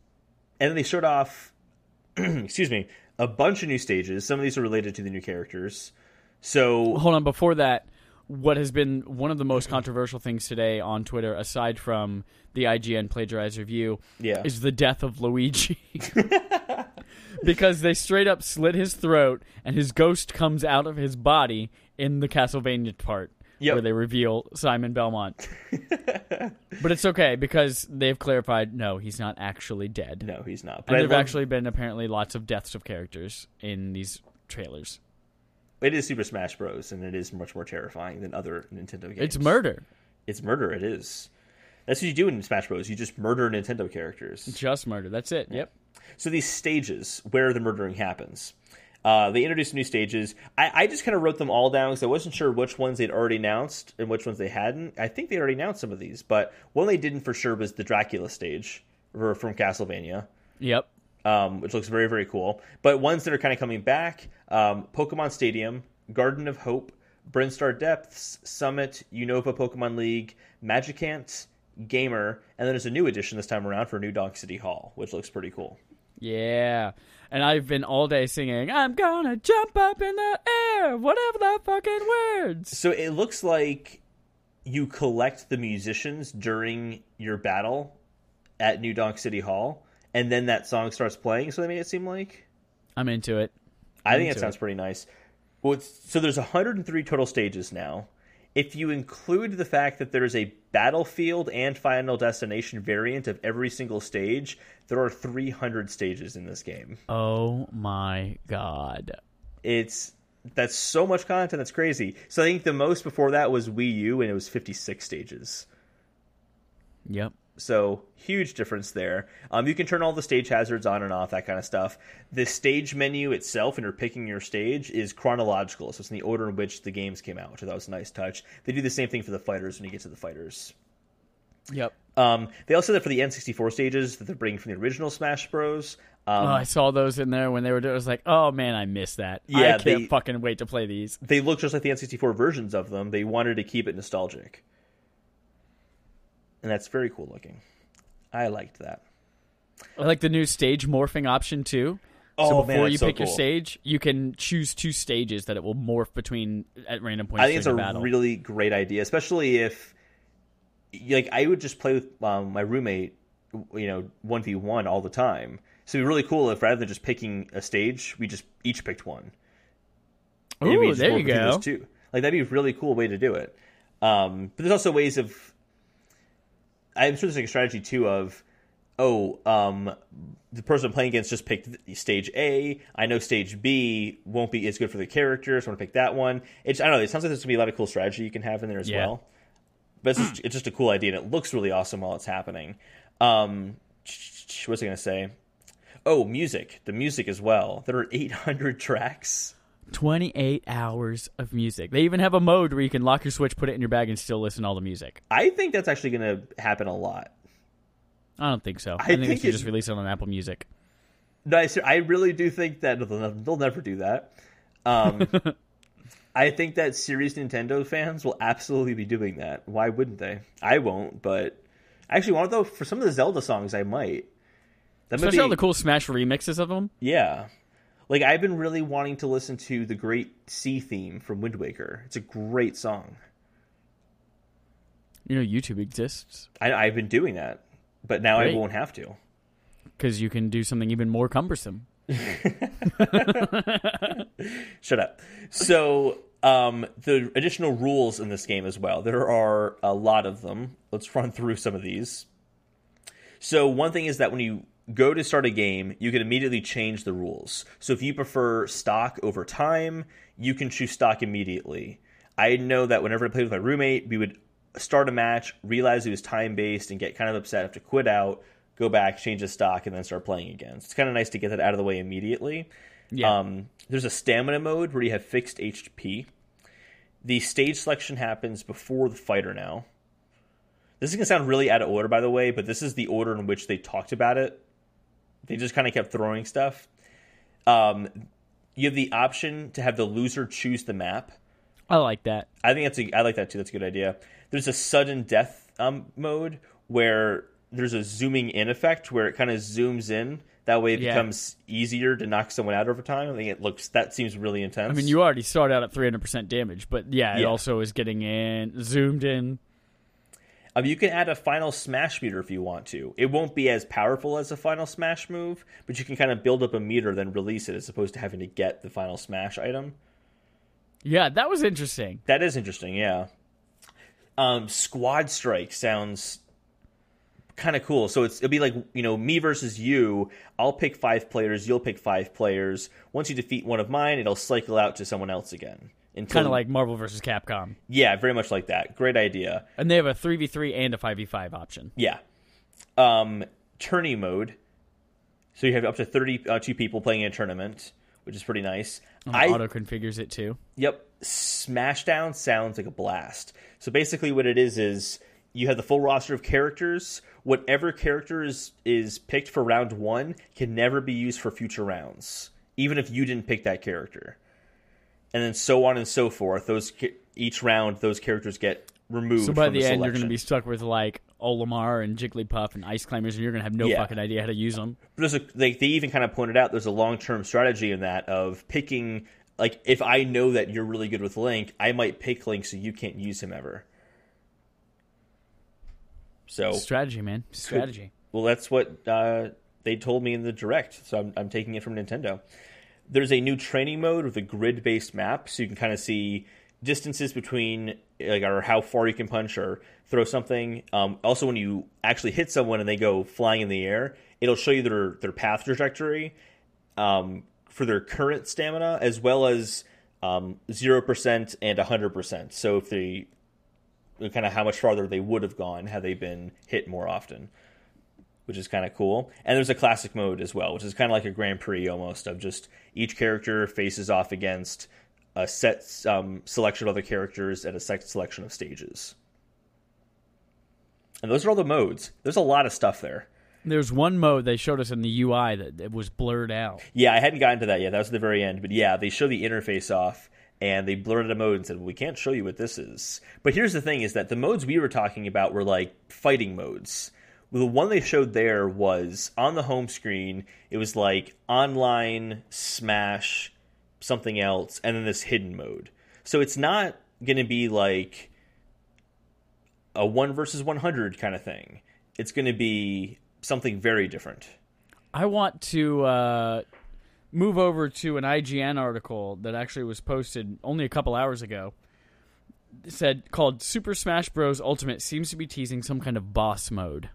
and then they showed off, excuse me, a bunch of new stages. Some of these are related to the new characters. So Hold on, before that, what has been one of the most controversial things today on Twitter, aside from the IGN plagiarized review, yeah, is the death of Luigi. because they straight up slit his throat and his ghost comes out of his body in the Castlevania part Yep. where they reveal Simon Belmont. but it's okay because they've clarified no, he's not actually dead. no, he's not. But And there've love- actually been apparently lots of deaths of characters in these trailers. It is Super Smash Bros. and it is much more terrifying than other Nintendo games. It's murder. It's murder. It is. That's what you do in Smash Bros. You just murder Nintendo characters. Just murder. That's it. Yep. So these stages where the murdering happens, uh, they introduced new stages. I, I just kind of wrote them all down because I wasn't sure which ones they'd already announced and which ones they hadn't. I think they already announced some of these, but one they didn't for sure was the Dracula stage from Castlevania. Yep. Um, which looks very very cool. But ones that are kind of coming back: um, Pokemon Stadium, Garden of Hope, Brinstar Depths, Summit, Unova Pokemon League, Magicant, Gamer, and then there's a new addition this time around for New Donk City Hall, which looks pretty cool. Yeah. And I've been all day singing, I'm gonna jump up in the air, whatever the fucking words. So it looks like you collect the musicians during your battle at New Donk City Hall, and then that song starts playing. So they made it seem like. I'm into it. I think that sounds pretty nice. Well, it's, so there's 103 total stages now. If you include the fact that there's a battlefield and final destination variant of every single stage, there are 300 stages in this game. Oh my god. It's that's so much content. That's crazy. So I think the most before that was Wii U, and it was 56 stages. Yep. So huge difference there. Um, you can turn all the stage hazards on and off, that kind of stuff. The stage menu itself, when you're picking your stage, is chronological, so it's in the order in which the games came out. Which I thought was a nice touch. They do the same thing for the fighters when you get to the fighters. Yep. Um, they also did that for the N64 stages that they're bringing from the original Smash Bros. Um, oh, I saw those in there when they were doing. I was like, oh man, I missed that. Yeah, I can't they- fucking wait to play these. they look just like the N64 versions of them. They wanted to keep it nostalgic, and that's very cool looking. I liked that. I like the new stage morphing option too. Oh, so man, before that's you so pick your stage, you can choose two stages that it will morph between at random points I think it's a battle. really great idea, especially if, like, I would just play with um, my roommate, you know, one v one all the time. So it'd be really cool if rather than just picking a stage, we just each picked one. Ooh, there you go. Like that'd be a really cool way to do it. Um, but there's also ways of. I'm sure there's like a strategy too of, oh, um, the person I'm playing against just picked stage A. I know stage B won't be as good for the character, so I'm gonna pick that one. It's I don't know. It sounds like there's gonna be a lot of cool strategy you can have in there as Yeah. well. But it's just, it's just a cool idea, and it looks really awesome while it's happening. Um, was I gonna say? Oh, music. The music as well. There are 800 tracks. 28 hours of music. They even have a mode where you can lock your switch, put it in your bag, and still listen to all the music. I think that's actually going to happen a lot. I don't think so. I, I think, they should just release it on Apple Music. No, I, I really do think that they'll, they'll never do that. Um, I think that serious Nintendo fans will absolutely be doing that. Why wouldn't they? I won't, but I actually, want though for some of the Zelda songs, I might. That Especially all the cool Smash remixes of them. Yeah. Like I've been really wanting to listen to the Great Sea theme from Wind Waker. It's a great song. You know, YouTube exists I, I've been doing that, but now Great. I won't have to. because you can do something even more cumbersome. Shut up. So, um, the additional rules in this game as well. There are a lot of them. Let's run through some of these. So, one thing is that when you go to start a game, you can immediately change the rules. So if you prefer stock over time, you can choose stock immediately. I know that whenever I played with my roommate, we would start a match, realize it was time based, and get kind of upset, have to quit out, go back, change the stock, and then start playing again. So it's kind of nice to get that out of the way immediately. Yeah. Um, there's a stamina mode where you have fixed HP. The stage selection happens before the fighter now. This is going to sound really out of order, by the way, but this is the order in which they talked about it. They just kind of kept throwing stuff. Um, you have the option to have the loser choose the map. I like that. I think that's a, I like that too. That's a good idea. There's a sudden death um, mode where there's a zooming in effect where it kind of zooms in. That way, it Yeah. becomes easier to knock someone out over time. I think it looks that seems really intense. I mean, you already start out at 300% damage, but yeah, it Yeah. also is getting in, zoomed in. Um, you can add a final smash meter if you want to. It won't be as powerful as a final smash move, but you can kind of build up a meter, then release it, as opposed to having to get the final smash item. Yeah, that was interesting. That is interesting, yeah. Um, squad strike sounds kind of cool. So it's it'll be like you know me versus you. I'll pick five players. You'll pick five players. Once you defeat one of mine, it'll cycle out to someone else again. Kind of like Marvel versus Capcom. yeah, very much like that. Great idea. And they have a 3v3 and a 5v5 option. Yeah. Um, tourney mode. So you have up to 32 uh, people playing in a tournament, which is pretty nice. I Auto configures it too. Yep. Smashdown sounds like a blast. So basically, what it is is you have the full roster of characters. Whatever character is, is picked for round one can never be used for future rounds, even if you didn't pick that character. And then so on and so forth. Those each round, those characters get removed. So by from the, end, you're going to be stuck with like Olimar and Jigglypuff and Ice Climbers, and you're going to have no Yeah. fucking idea how to use them. there's a they, they even kind of pointed out there's a long term strategy in that of picking like if I know that you're really good with Link, I might pick Link so you can't use him ever. So Strategy, man. Strategy. well, that's what uh, they told me in the direct. So I'm, I'm taking it from Nintendo. There's a new training mode with a grid based map, so you can kind of see distances between like or how far you can punch or throw something. Um, also, when you actually hit someone and they go flying in the air, it'll show you their their path trajectory um, for their current stamina as well as um, zero percent and hundred percent. So if they kind of how much farther they would have gone had they been hit more often which is kind of cool. And there's a classic mode as well, which is kind of like a Grand Prix almost of just each character faces off against a set um, selection of other characters at a set selection of stages. And those are all the modes. There's a lot of stuff there. There's one mode they showed us in the UI that it was blurred out. Yeah, I hadn't gotten to that yet. That was at the very end. But yeah, they show the interface off and they blurred a mode and said, well, we can't show you what this is. But here's the thing is that the modes we were talking about were like fighting modes. The one they showed there was on the home screen, it was like online, smash, something else, and then this hidden mode. So it's not going to be like a 1 versus 100 kind of thing. It's going to be something very different. I want to uh, move over to an IGN article that actually was posted only a couple hours ago. It said called Super Smash Bros. Ultimate seems to be teasing some kind of boss mode.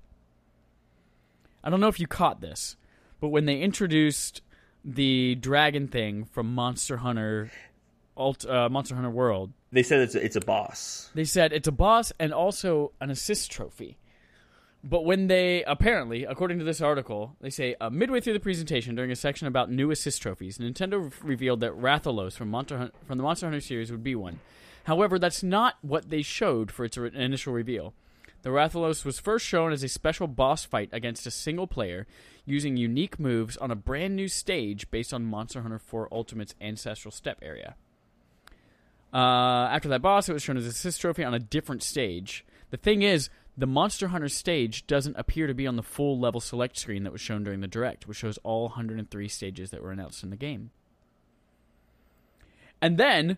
I don't know if you caught this, but when they introduced the dragon thing from Monster Hunter, Ult, uh, Monster Hunter World, They said it's a, it's a boss. they said it's a boss and also an assist trophy. But when they apparently, according to this article, they say uh, midway through the presentation, during a section about new assist trophies, Nintendo re- revealed that Rathalos from Monster from the Monster Hunter series would be one. However, that's not what they showed for its initial reveal. The Rathalos was first shown as a special boss fight against a single player, using unique moves on a brand new stage based on Monster Hunter 4 Ultimate's ancestral steppe area. Uh, after that boss, it was shown as a assist trophy on a different stage. The thing is, the Monster Hunter stage doesn't appear to be on the full level select screen that was shown during the direct, which shows all 103 stages that were announced in the game. And then,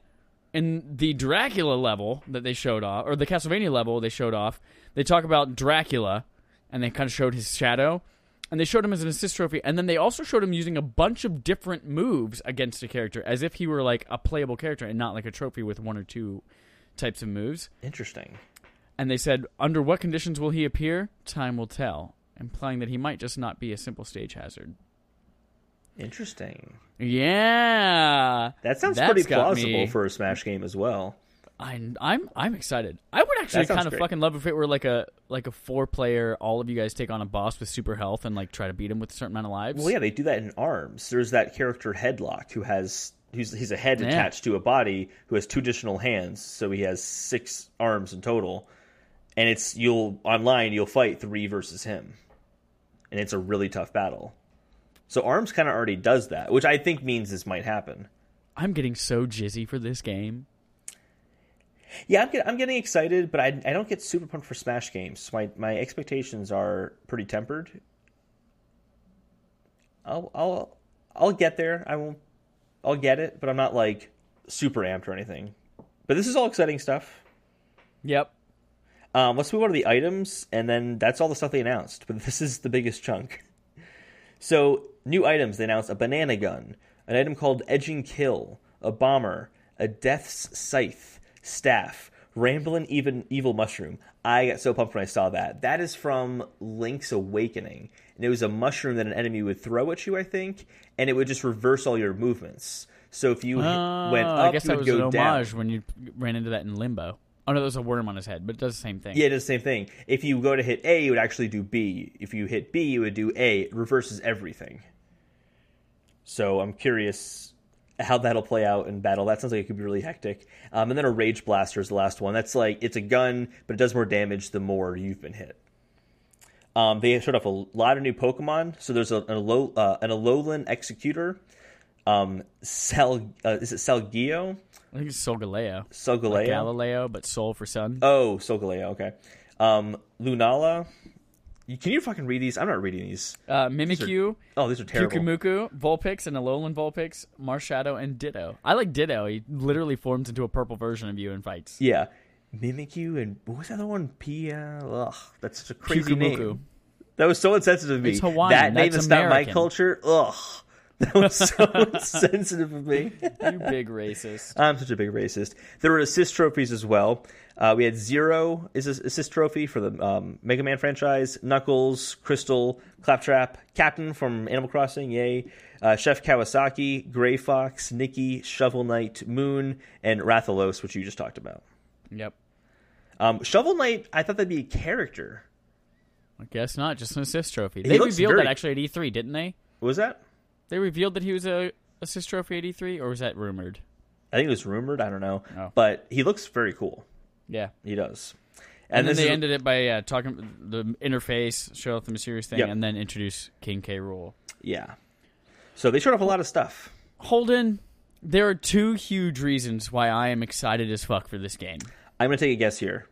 in the Dracula level that they showed off, or the Castlevania level they showed off, they talk about Dracula, and they kind of showed his shadow, and they showed him as an assist trophy, and then they also showed him using a bunch of different moves against a character, as if he were like a playable character and not like a trophy with one or two types of moves. Interesting. And they said, under what conditions will he appear? Time will tell. implying that he might just not be a simple stage hazard. Interesting. Yeah, That sounds That's pretty plausible me- for a Smash game as well. I'm I'm I'm excited. I would actually kind of great. fucking love if it were like a like a four player. All of you guys take on a boss with super health and like try to beat him with a certain amount of lives. Well, yeah, they do that in Arms. There's that character Hedlok who has who's he's a head Yeah. attached to a body who has two additional hands, so he has six arms in total. And it's you'll online you'll fight three versus him, and it's a really tough battle. So Arms kind of already does that, which I think means this might happen. I'm getting so jizzy for this game. Yeah, I'm, get, I'm getting excited, but I, I don't get super pumped for Smash games. My my expectations are pretty tempered. I'll I'll I'll get there. I won't. I'll get it, but I'm not like super amped or anything. But this is all exciting stuff. Yep. Um, let's move on to the items, and then that's all the stuff they announced. But this is the biggest chunk. So, new items they announced a banana gun, an item called Edging Kill, a bomber, a Death's Scythe, staff, Ramblin' even Evil Mushroom. I got so pumped when I saw that. That is from Link's Awakening. And it was a mushroom that an enemy would throw at you, I think, and it would just reverse all your movements. So if you Oh, went ah, up, I guess you that would was go an down. homage when you ran into that in Limbo. Oh no, there was a worm on his head, but it does the same thing. Yeah, it does the same thing. If you go to hit A, it would actually do B. If you hit B, it would do A. It reverses everything. So I'm curious how that'll play out in battle. That sounds like it could be really hectic. Um, and then a Rage Blaster is the last one. That's like it's a gun, but it does more damage the more you've been hit. Um, they showed off a lot of new Pokemon. So there's a, an, Alo- uh, an Alolan Exeggutor. Um, Sel, uh, is it Selgio? I think it's Solgaleo. Solgaleo? Like Galileo, but Sol for Sun. Oh, Solgaleo, okay. Um, Lunala. Can you fucking read these? I'm not reading these. Uh, Mimikyu, Oh, these are terrible. Kukumuku, Vulpix, and Alolan Vulpix, Marshadow, and Ditto. I like Ditto. He literally forms into a purple version of you in fights. Yeah. Mimikyu and what was the other one? Pia. Ugh, that's such a crazy Kukumuku. name. That was so insensitive to me. It's Hawaiian. That name That's is not my culture. Ugh. That was so insensitive of me. You big racist. I'm such a big racist. There were assist trophies as well. Uh, we had Zero is assist trophy for the um, Mega Man franchise. Knuckles, Krystal, Klaptrap, Kapp'n from Animal Crossing, yay. Uh, Chef Kawasaki, Gray Fox, Nikki, Shovel Knight, Moon, and Rathalos, which you just talked about. Yep. Um, Shovel Knight, I thought that'd be a character. I guess not. Just an assist trophy. They revealed very- that actually at E3, didn't they? What was that? They revealed that he was a assist trophy at E3, or was that rumored? I think it was rumored. I don't know, Oh. but he looks very cool. Yeah. He does. And, then they is- ended it by uh, talking the interface, show off the mysterious thing, Yep. and then introduce King K. Rool. yeah. So they showed off a lot of stuff. Holden, there are two huge reasons why I am excited as fuck for this game. I'm gonna take a guess here.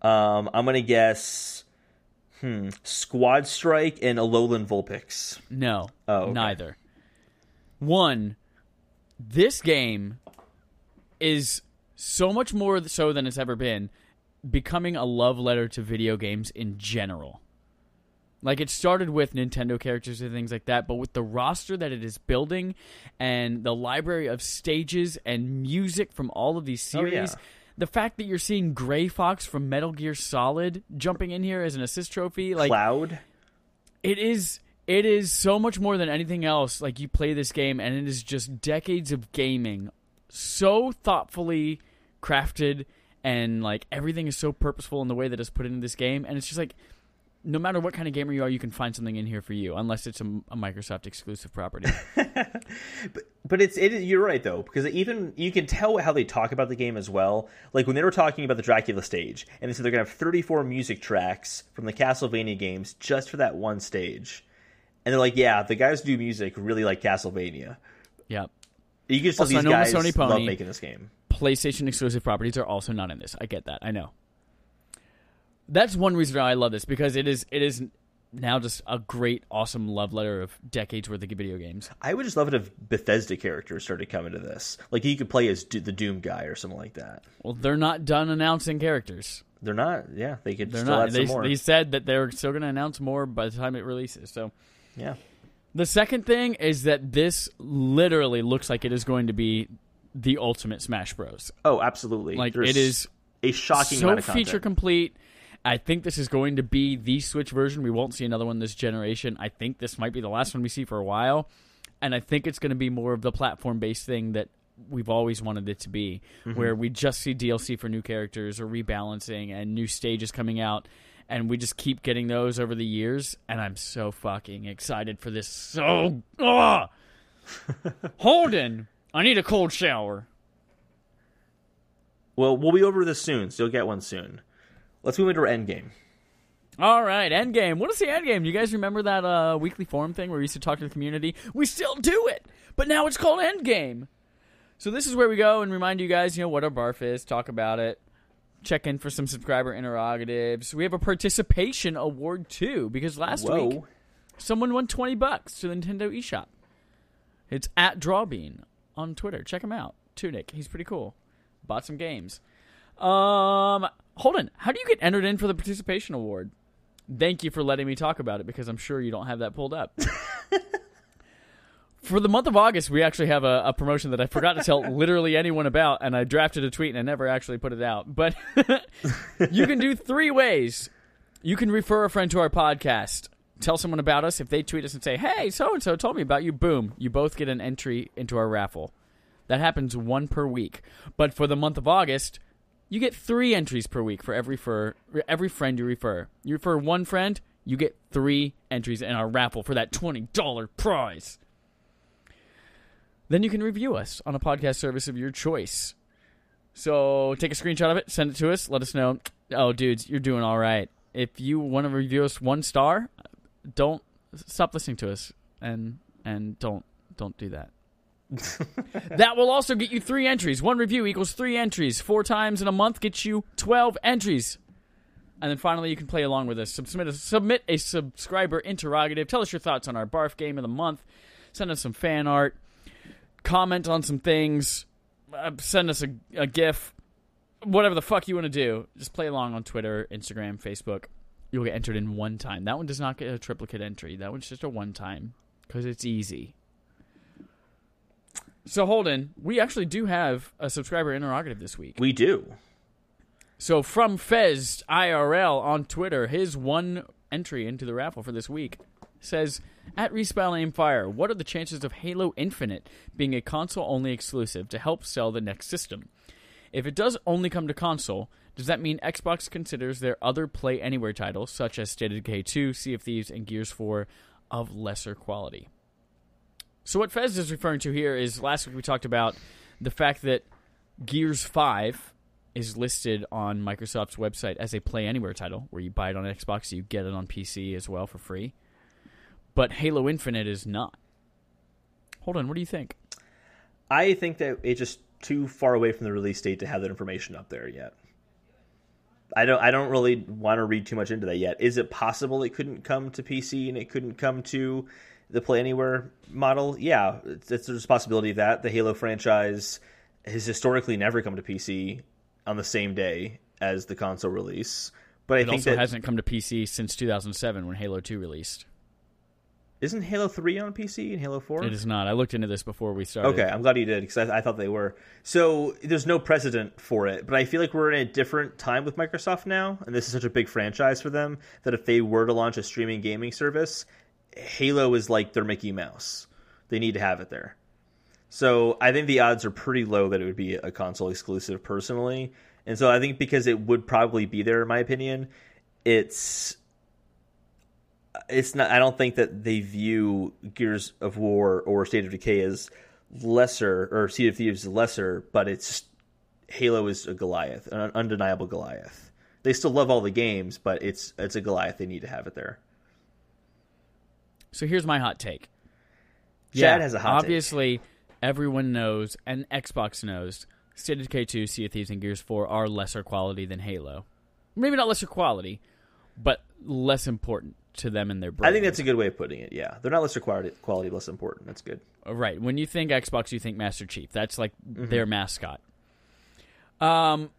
Um, I'm gonna guess, hmm, Squad Strike and Alolan Vulpix. No, Oh, okay. neither. One, this game is so much more so than it's ever been, becoming a love letter to video games in general. Like it started with Nintendo characters and things like that, but with the roster that it is building and the library of stages and music from all of these Oh, series, yeah. the fact that you're seeing Gray Fox from Metal Gear Solid jumping in here as an assist trophy, like Cloud. it is it is so much more than anything else like you play this game and it is just decades of gaming so thoughtfully crafted and like everything is so purposeful in the way that it's put into this game and it's just like no matter what kind of gamer you are you can find something in here for you unless it's a, a microsoft exclusive property But but it's it. You're right though, because even you can tell how they talk about the game as well. Like when they were talking about the Dracula stage, and they said they're gonna have 34 music tracks from the Castlevania games just for that one stage. And they're like, yeah, the guys who do music really like Castlevania. yep You can tell Also, these guys Sony love Pony- making this game. PlayStation exclusive properties are also not in this. I get that. I know. That's one reason why I love this because it is it is now just a great, awesome love letter of decades worth of video games. I would just love it if Bethesda characters started coming to this. Like you could play as the Doom guy or something like that. Well, they're not done announcing characters. They're not. Yeah, they could They're still not. They, they said that they're still going to announce more by the time it releases. So Yeah. the second thing is that this literally looks like it is going to be the ultimate Smash Bros. Oh, absolutely. Like There's it is a shocking so amount of feature complete I think this is going to be the Switch version. We won't see another one this generation. I think this might be the last one we see for a while. And I think it's going to be more of the platform based thing that we've always wanted it to be, Mm-hmm. where we just see DLC for new characters or rebalancing and new stages coming out. And we just keep getting those over the years. And I'm so fucking excited for this. So. Ugh! Holden, I need a cold shower. Well, we'll be over this soon, so you'll get one soon. Let's move into our end game. All right, Endgame. What is the Endgame? You guys remember that uh, weekly forum thing where we used to talk to the community? We still do it, but now it's called Endgame. So this is where we go and remind you guys, you know, what our barf is, talk about it, check in for some subscriber interrogatives. We have a participation award too because last Whoa. week someone won 20 bucks to the Nintendo eShop. It's at Drawbean on Twitter. Check him out. Tunic. He's pretty cool. Bought some games. Um, hold on. How do you get entered in for the participation award? Thank you for letting me talk about it because I'm sure you don't have that pulled up. for the month of August, we actually have a, a promotion that I forgot to tell literally anyone about, and I drafted a tweet and I never actually put it out. But you can do three ways. You can refer a friend to our podcast. Tell someone about us. If they tweet us and say, "Hey, so and so told me about you," boom, you both get an entry into our raffle. That happens one per week. But for the month of August, you get three entries per week for every for every friend you refer. You refer one friend, you get three entries in our raffle for that twenty dollar prize. Then you can review us on a podcast service of your choice. So take a screenshot of it, send it to us, let us know. Oh, dudes, you're doing all right. If you want to review us one star, don't stop listening to us and and don't don't do that. that will also get you three entries. One review equals three entries. Four times in a month gets you twelve entries. And then finally, you can play along with us. Submit a, submit a subscriber interrogative. Tell us your thoughts on our barf game of the month. Send us some fan art. Comment on some things. Uh, send us a, a GIF. Whatever the fuck you want to do. Just play along on Twitter, Instagram, Facebook. You'll get entered in one time. That one does not get a triplicate entry. That one's just a one time because it's easy. So Holden, we actually do have a subscriber interrogative this week. We do. So from Fez IRL on Twitter, his one entry into the raffle for this week says at Respawn Aim Fire, what are the chances of Halo Infinite being a console only exclusive to help sell the next system? If it does only come to console, does that mean Xbox considers their other Play Anywhere titles, such as State of Decay 2, Sea of Thieves, and Gears 4, of lesser quality? So what Fez is referring to here is last week we talked about the fact that Gears 5 is listed on Microsoft's website as a Play Anywhere title, where you buy it on Xbox, you get it on PC as well for free. But Halo Infinite is not. Hold on, what do you think? I think that it's just too far away from the release date to have that information up there yet. I don't. I don't really want to read too much into that yet. Is it possible it couldn't come to PC and it couldn't come to the Play Anywhere model? Yeah, it's, it's, there's a possibility of that. The Halo franchise has historically never come to PC on the same day as the console release. But I It think also that hasn't come to PC since 2007 when Halo 2 released. Isn't Halo Three on PC and Halo Four. It is not. I looked into this before we started. Okay, I'm glad you did because I, I thought they were. So there's no precedent for it, but I feel like we're in a different time with Microsoft now, and this is such a big franchise for them that if they were to launch a streaming gaming service, Halo is like their Mickey Mouse. They need to have it there. So I think the odds are pretty low that it would be a console exclusive, personally. And so I think because it would probably be there, in my opinion, it's it's not. I don't think that they view Gears of War or State of Decay as lesser or Sea of Thieves lesser, but it's Halo is a Goliath, an undeniable Goliath. They still love all the games, but it's it's a Goliath. They need to have it there. So here's my hot take. Chad has a hot take. Obviously, everyone knows, and Xbox knows, State of Decay 2, Sea of Thieves, and Gears 4 are lesser quality than Halo. Maybe not lesser quality, but less important to them and their brand. I think that's a good way of putting it. Yeah, they're not less quality, quality less important. That's good. Right. When you think Xbox, you think Master Chief. That's like Mm-hmm. their mascot. Um,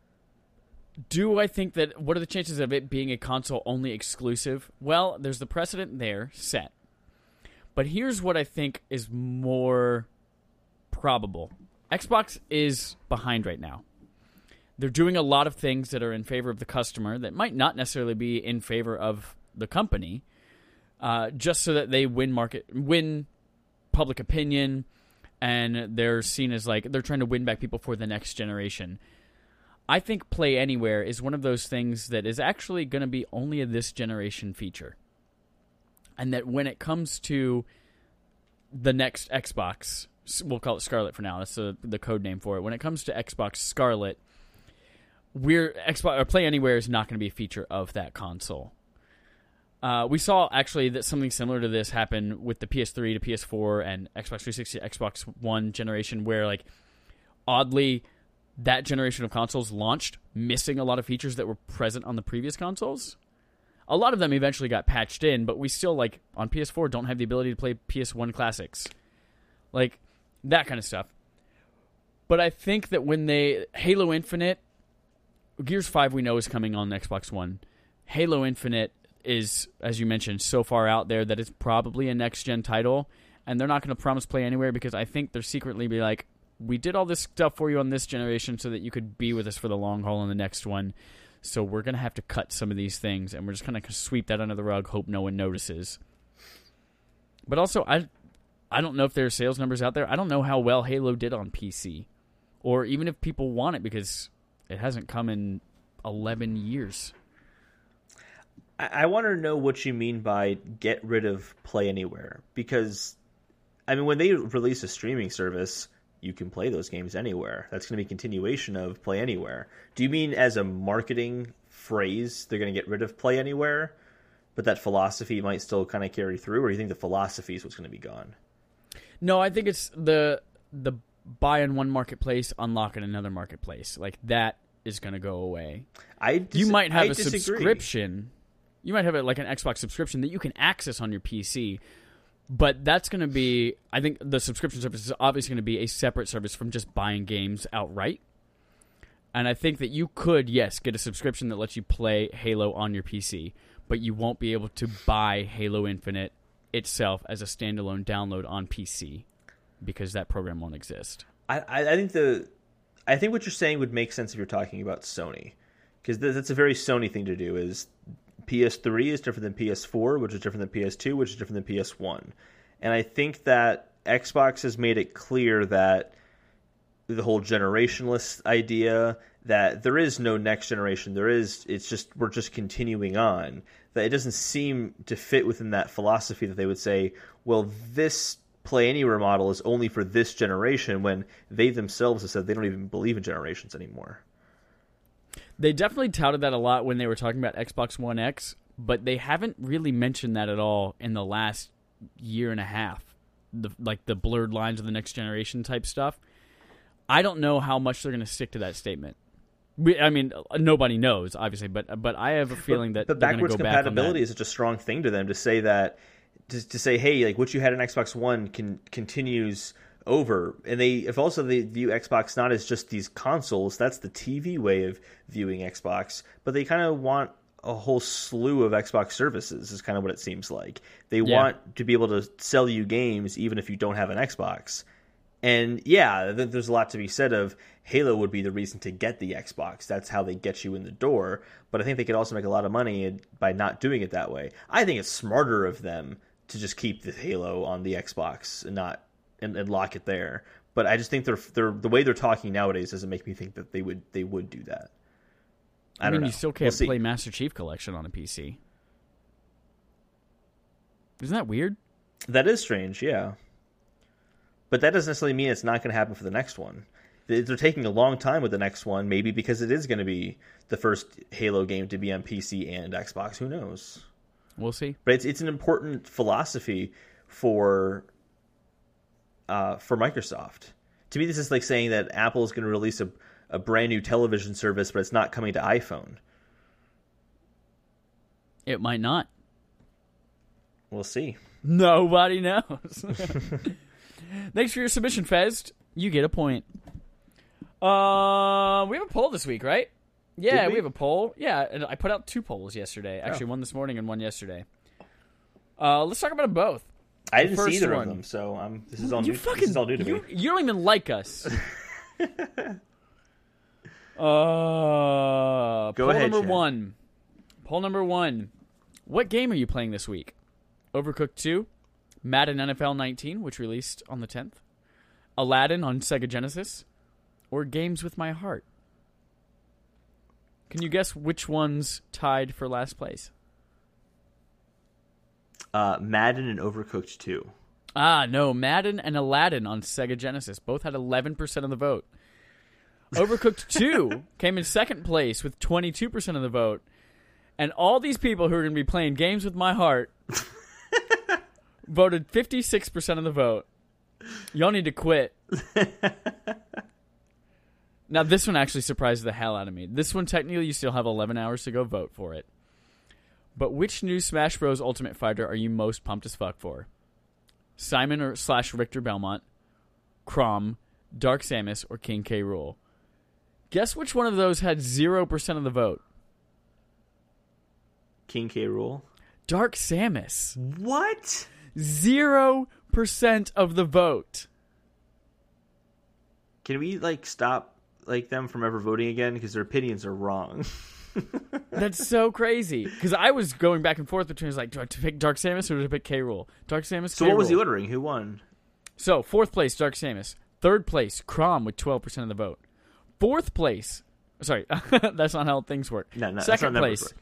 do I think that? What are the chances of it being a console only exclusive? Well, there's the precedent there set. But here's what I think is more probable Xbox is behind right now. they're doing a lot of things that are in favor of the customer that might not necessarily be in favor of the company, uh, just so that they win market, win public opinion, and they're seen as like they're trying to win back people for the next generation. I think Play Anywhere is one of those things that is actually going to be only a this generation feature. And that when it comes to the next Xbox, we'll call it Scarlett for now. That's the, the code name for it. When it comes to Xbox Scarlett, we're Xbox or Play Anywhere is not going to be a feature of that console. Uh, we saw actually that something similar to this happen with the PS3 to PS4 and Xbox 360, Xbox One generation, where like oddly that generation of consoles launched missing a lot of features that were present on the previous consoles. A lot of them eventually got patched in, but we still like on PS4 don't have the ability to play PS1 classics. Like that kind of stuff. But I think that when they Halo Infinite Gears 5 we know is coming on Xbox One. Halo Infinite is as you mentioned so far out there that it's probably a next gen title and they're not going to promise play anywhere because I think they're secretly be like we did all this stuff for you on this generation so that you could be with us for the long haul on the next one. So we're going to have to cut some of these things and we're just going to sweep that under the rug, hope no one notices. But also I I don't know if there are sales numbers out there. I don't know how well Halo did on PC or even if people want it because it hasn't come in 11 years. I, I want to know what you mean by get rid of Play Anywhere because I mean when they release a streaming service, you can play those games anywhere. That's going to be a continuation of Play Anywhere. Do you mean as a marketing phrase they're going to get rid of Play Anywhere, but that philosophy might still kind of carry through, or do you think the philosophy is what's going to be gone? No, I think it's the the buy in one marketplace, unlock in another marketplace. Like that is going to go away. I dis- you might have I a disagree. subscription. You might have it like an Xbox subscription that you can access on your PC. But that's going to be, I think the subscription service is obviously going to be a separate service from just buying games outright. And I think that you could, yes, get a subscription that lets you play Halo on your PC, but you won't be able to buy Halo Infinite itself as a standalone download on PC because that program won't exist. I, I I think the I think what you're saying would make sense if you're talking about Sony, because th- that's a very Sony thing to do. Is PS3 is different than PS4, which is different than PS2, which is different than PS1, and I think that Xbox has made it clear that the whole generationless idea that there is no next generation there is it's just we're just continuing on that it doesn't seem to fit within that philosophy that they would say well this play anywhere model is only for this generation when they themselves have said they don't even believe in generations anymore They definitely touted that a lot when they were talking about Xbox One X, but they haven't really mentioned that at all in the last year and a half. The like the blurred lines of the next generation type stuff. I don't know how much they're going to stick to that statement. We, I mean, nobody knows, obviously, but but I have a feeling that but they're backwards go back compatibility that. is such a strong thing to them to say that to, to say hey like what you had in xbox one can continues over and they if also they view xbox not as just these consoles that's the tv way of viewing xbox but they kind of want a whole slew of xbox services is kind of what it seems like they Yeah. want to be able to sell you games even if you don't have an xbox and yeah, th- there's a lot to be said of Halo would be the reason to get the Xbox. That's how they get you in the door. But I think they could also make a lot of money by not doing it that way. I think it's smarter of them to just keep the Halo on the Xbox and not and, and lock it there. But I just think they're they're the way they're talking nowadays doesn't make me think that they would they would do that. I, I, don't mean, know. you still can't see. play Master Chief Collection on a PC. Isn't that weird? That is strange, yeah. But that doesn't necessarily mean it's not going to happen for the next one. They- They're taking a long time with the next one, maybe because it is going to be the first Halo game to be on PC and Xbox. Who knows? We'll see. But it's it's an important philosophy for uh, for Microsoft. To me, this is like saying that Apple is going to release a, a brand new television service, but it's not coming to iPhone. It might not. We'll see. Nobody knows. Thanks for your submission, Fez. You get a point. Uh, we have a poll this week, right? Yeah, we? we? have a poll. Yeah, and I put out two polls yesterday. Oh. Actually, one this morning and one yesterday. Uh, let's talk about them both. I didn't see first either one. of them, so um, this is all you new. fucking this is all new to you, me. you don't even like us. Uh, Go poll ahead, number Chad. one. Poll number one. What game are you playing this week? Overcooked 2, Madden NFL 19, which released on the 10th, Aladdin on Sega Genesis, or Games with My Heart? Can you guess which one's tied for last place? Uh, Madden and Overcooked 2. Ah, no, Madden and Aladdin on Sega Genesis both had 11% of the vote. Overcooked 2 came in second place with 22% of the vote. And all these people who are going to be playing games with my heart voted 56% of the vote. Y'all need to quit. now, this one actually surprised the hell out of me. This one, technically, you still have 11 hours to go vote for it. But which new Smash Bros. Ultimate Fighter are you most pumped as fuck for? Simon or slash Richter Belmont, Chrom, Dark Samus, or King K. Rool? Guess which one of those had 0% of the vote? King K. Rool. Dark Samus. What? 0% of the vote. Can we like stop like them from ever voting again because their opinions are wrong? That's so crazy. Because I was going back and forth between, like, do I pick Dark Samus or do I pick K. Rool? Dark Samus, so K. what was the ordering? Who won? So, fourth place, Dark Samus. Third place, Chrom with 12% of the vote. Fourth place, sorry, that's not how things work. No, no, Second place.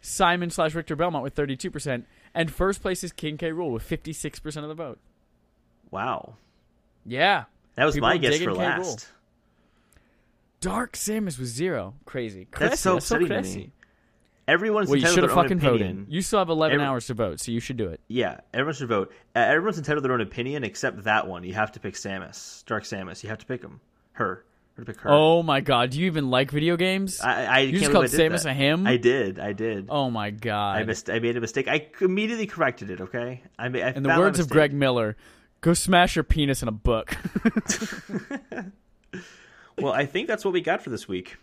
Simon slash Richter Belmont with 32%. And first place is King K. Rool with 56% of the vote. Wow, Yeah. that was People my guess for K. Last. Dark Samus was zero. Crazy. That's Crazy. so That's so crazy. me. Everyone's Well, you should have fucking opinion. voted. You still have 11 Every- hours to vote, so you should do it. Yeah, everyone should vote. Uh, everyone's entitled to their own opinion except that one. You have to pick Samus, Dark Samus. You have to pick him, her. To pick her. Oh my god, do you even like video games? I, I you can't just called I Samus that. a him? I did. I did. oh my god. I missed. I made a mistake. I immediately corrected it. Okay. I, ma- I In the words of. Greg Miller, go smash your penis in a book. Well, I think that's what we got for this week.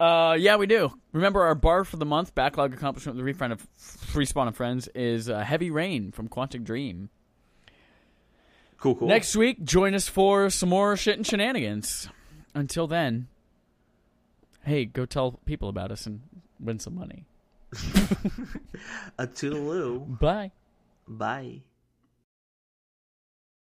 uh, yeah, we do. Remember our bar for the month, backlog accomplishment with the refund of Free Spawn and Friends is uh, Heavy Rain from Quantic Dream. Cool. Cool. Next week, join us for some more shit and shenanigans. Until then, hey, go tell people about us and win some money. a toodaloo. Bye. Bye.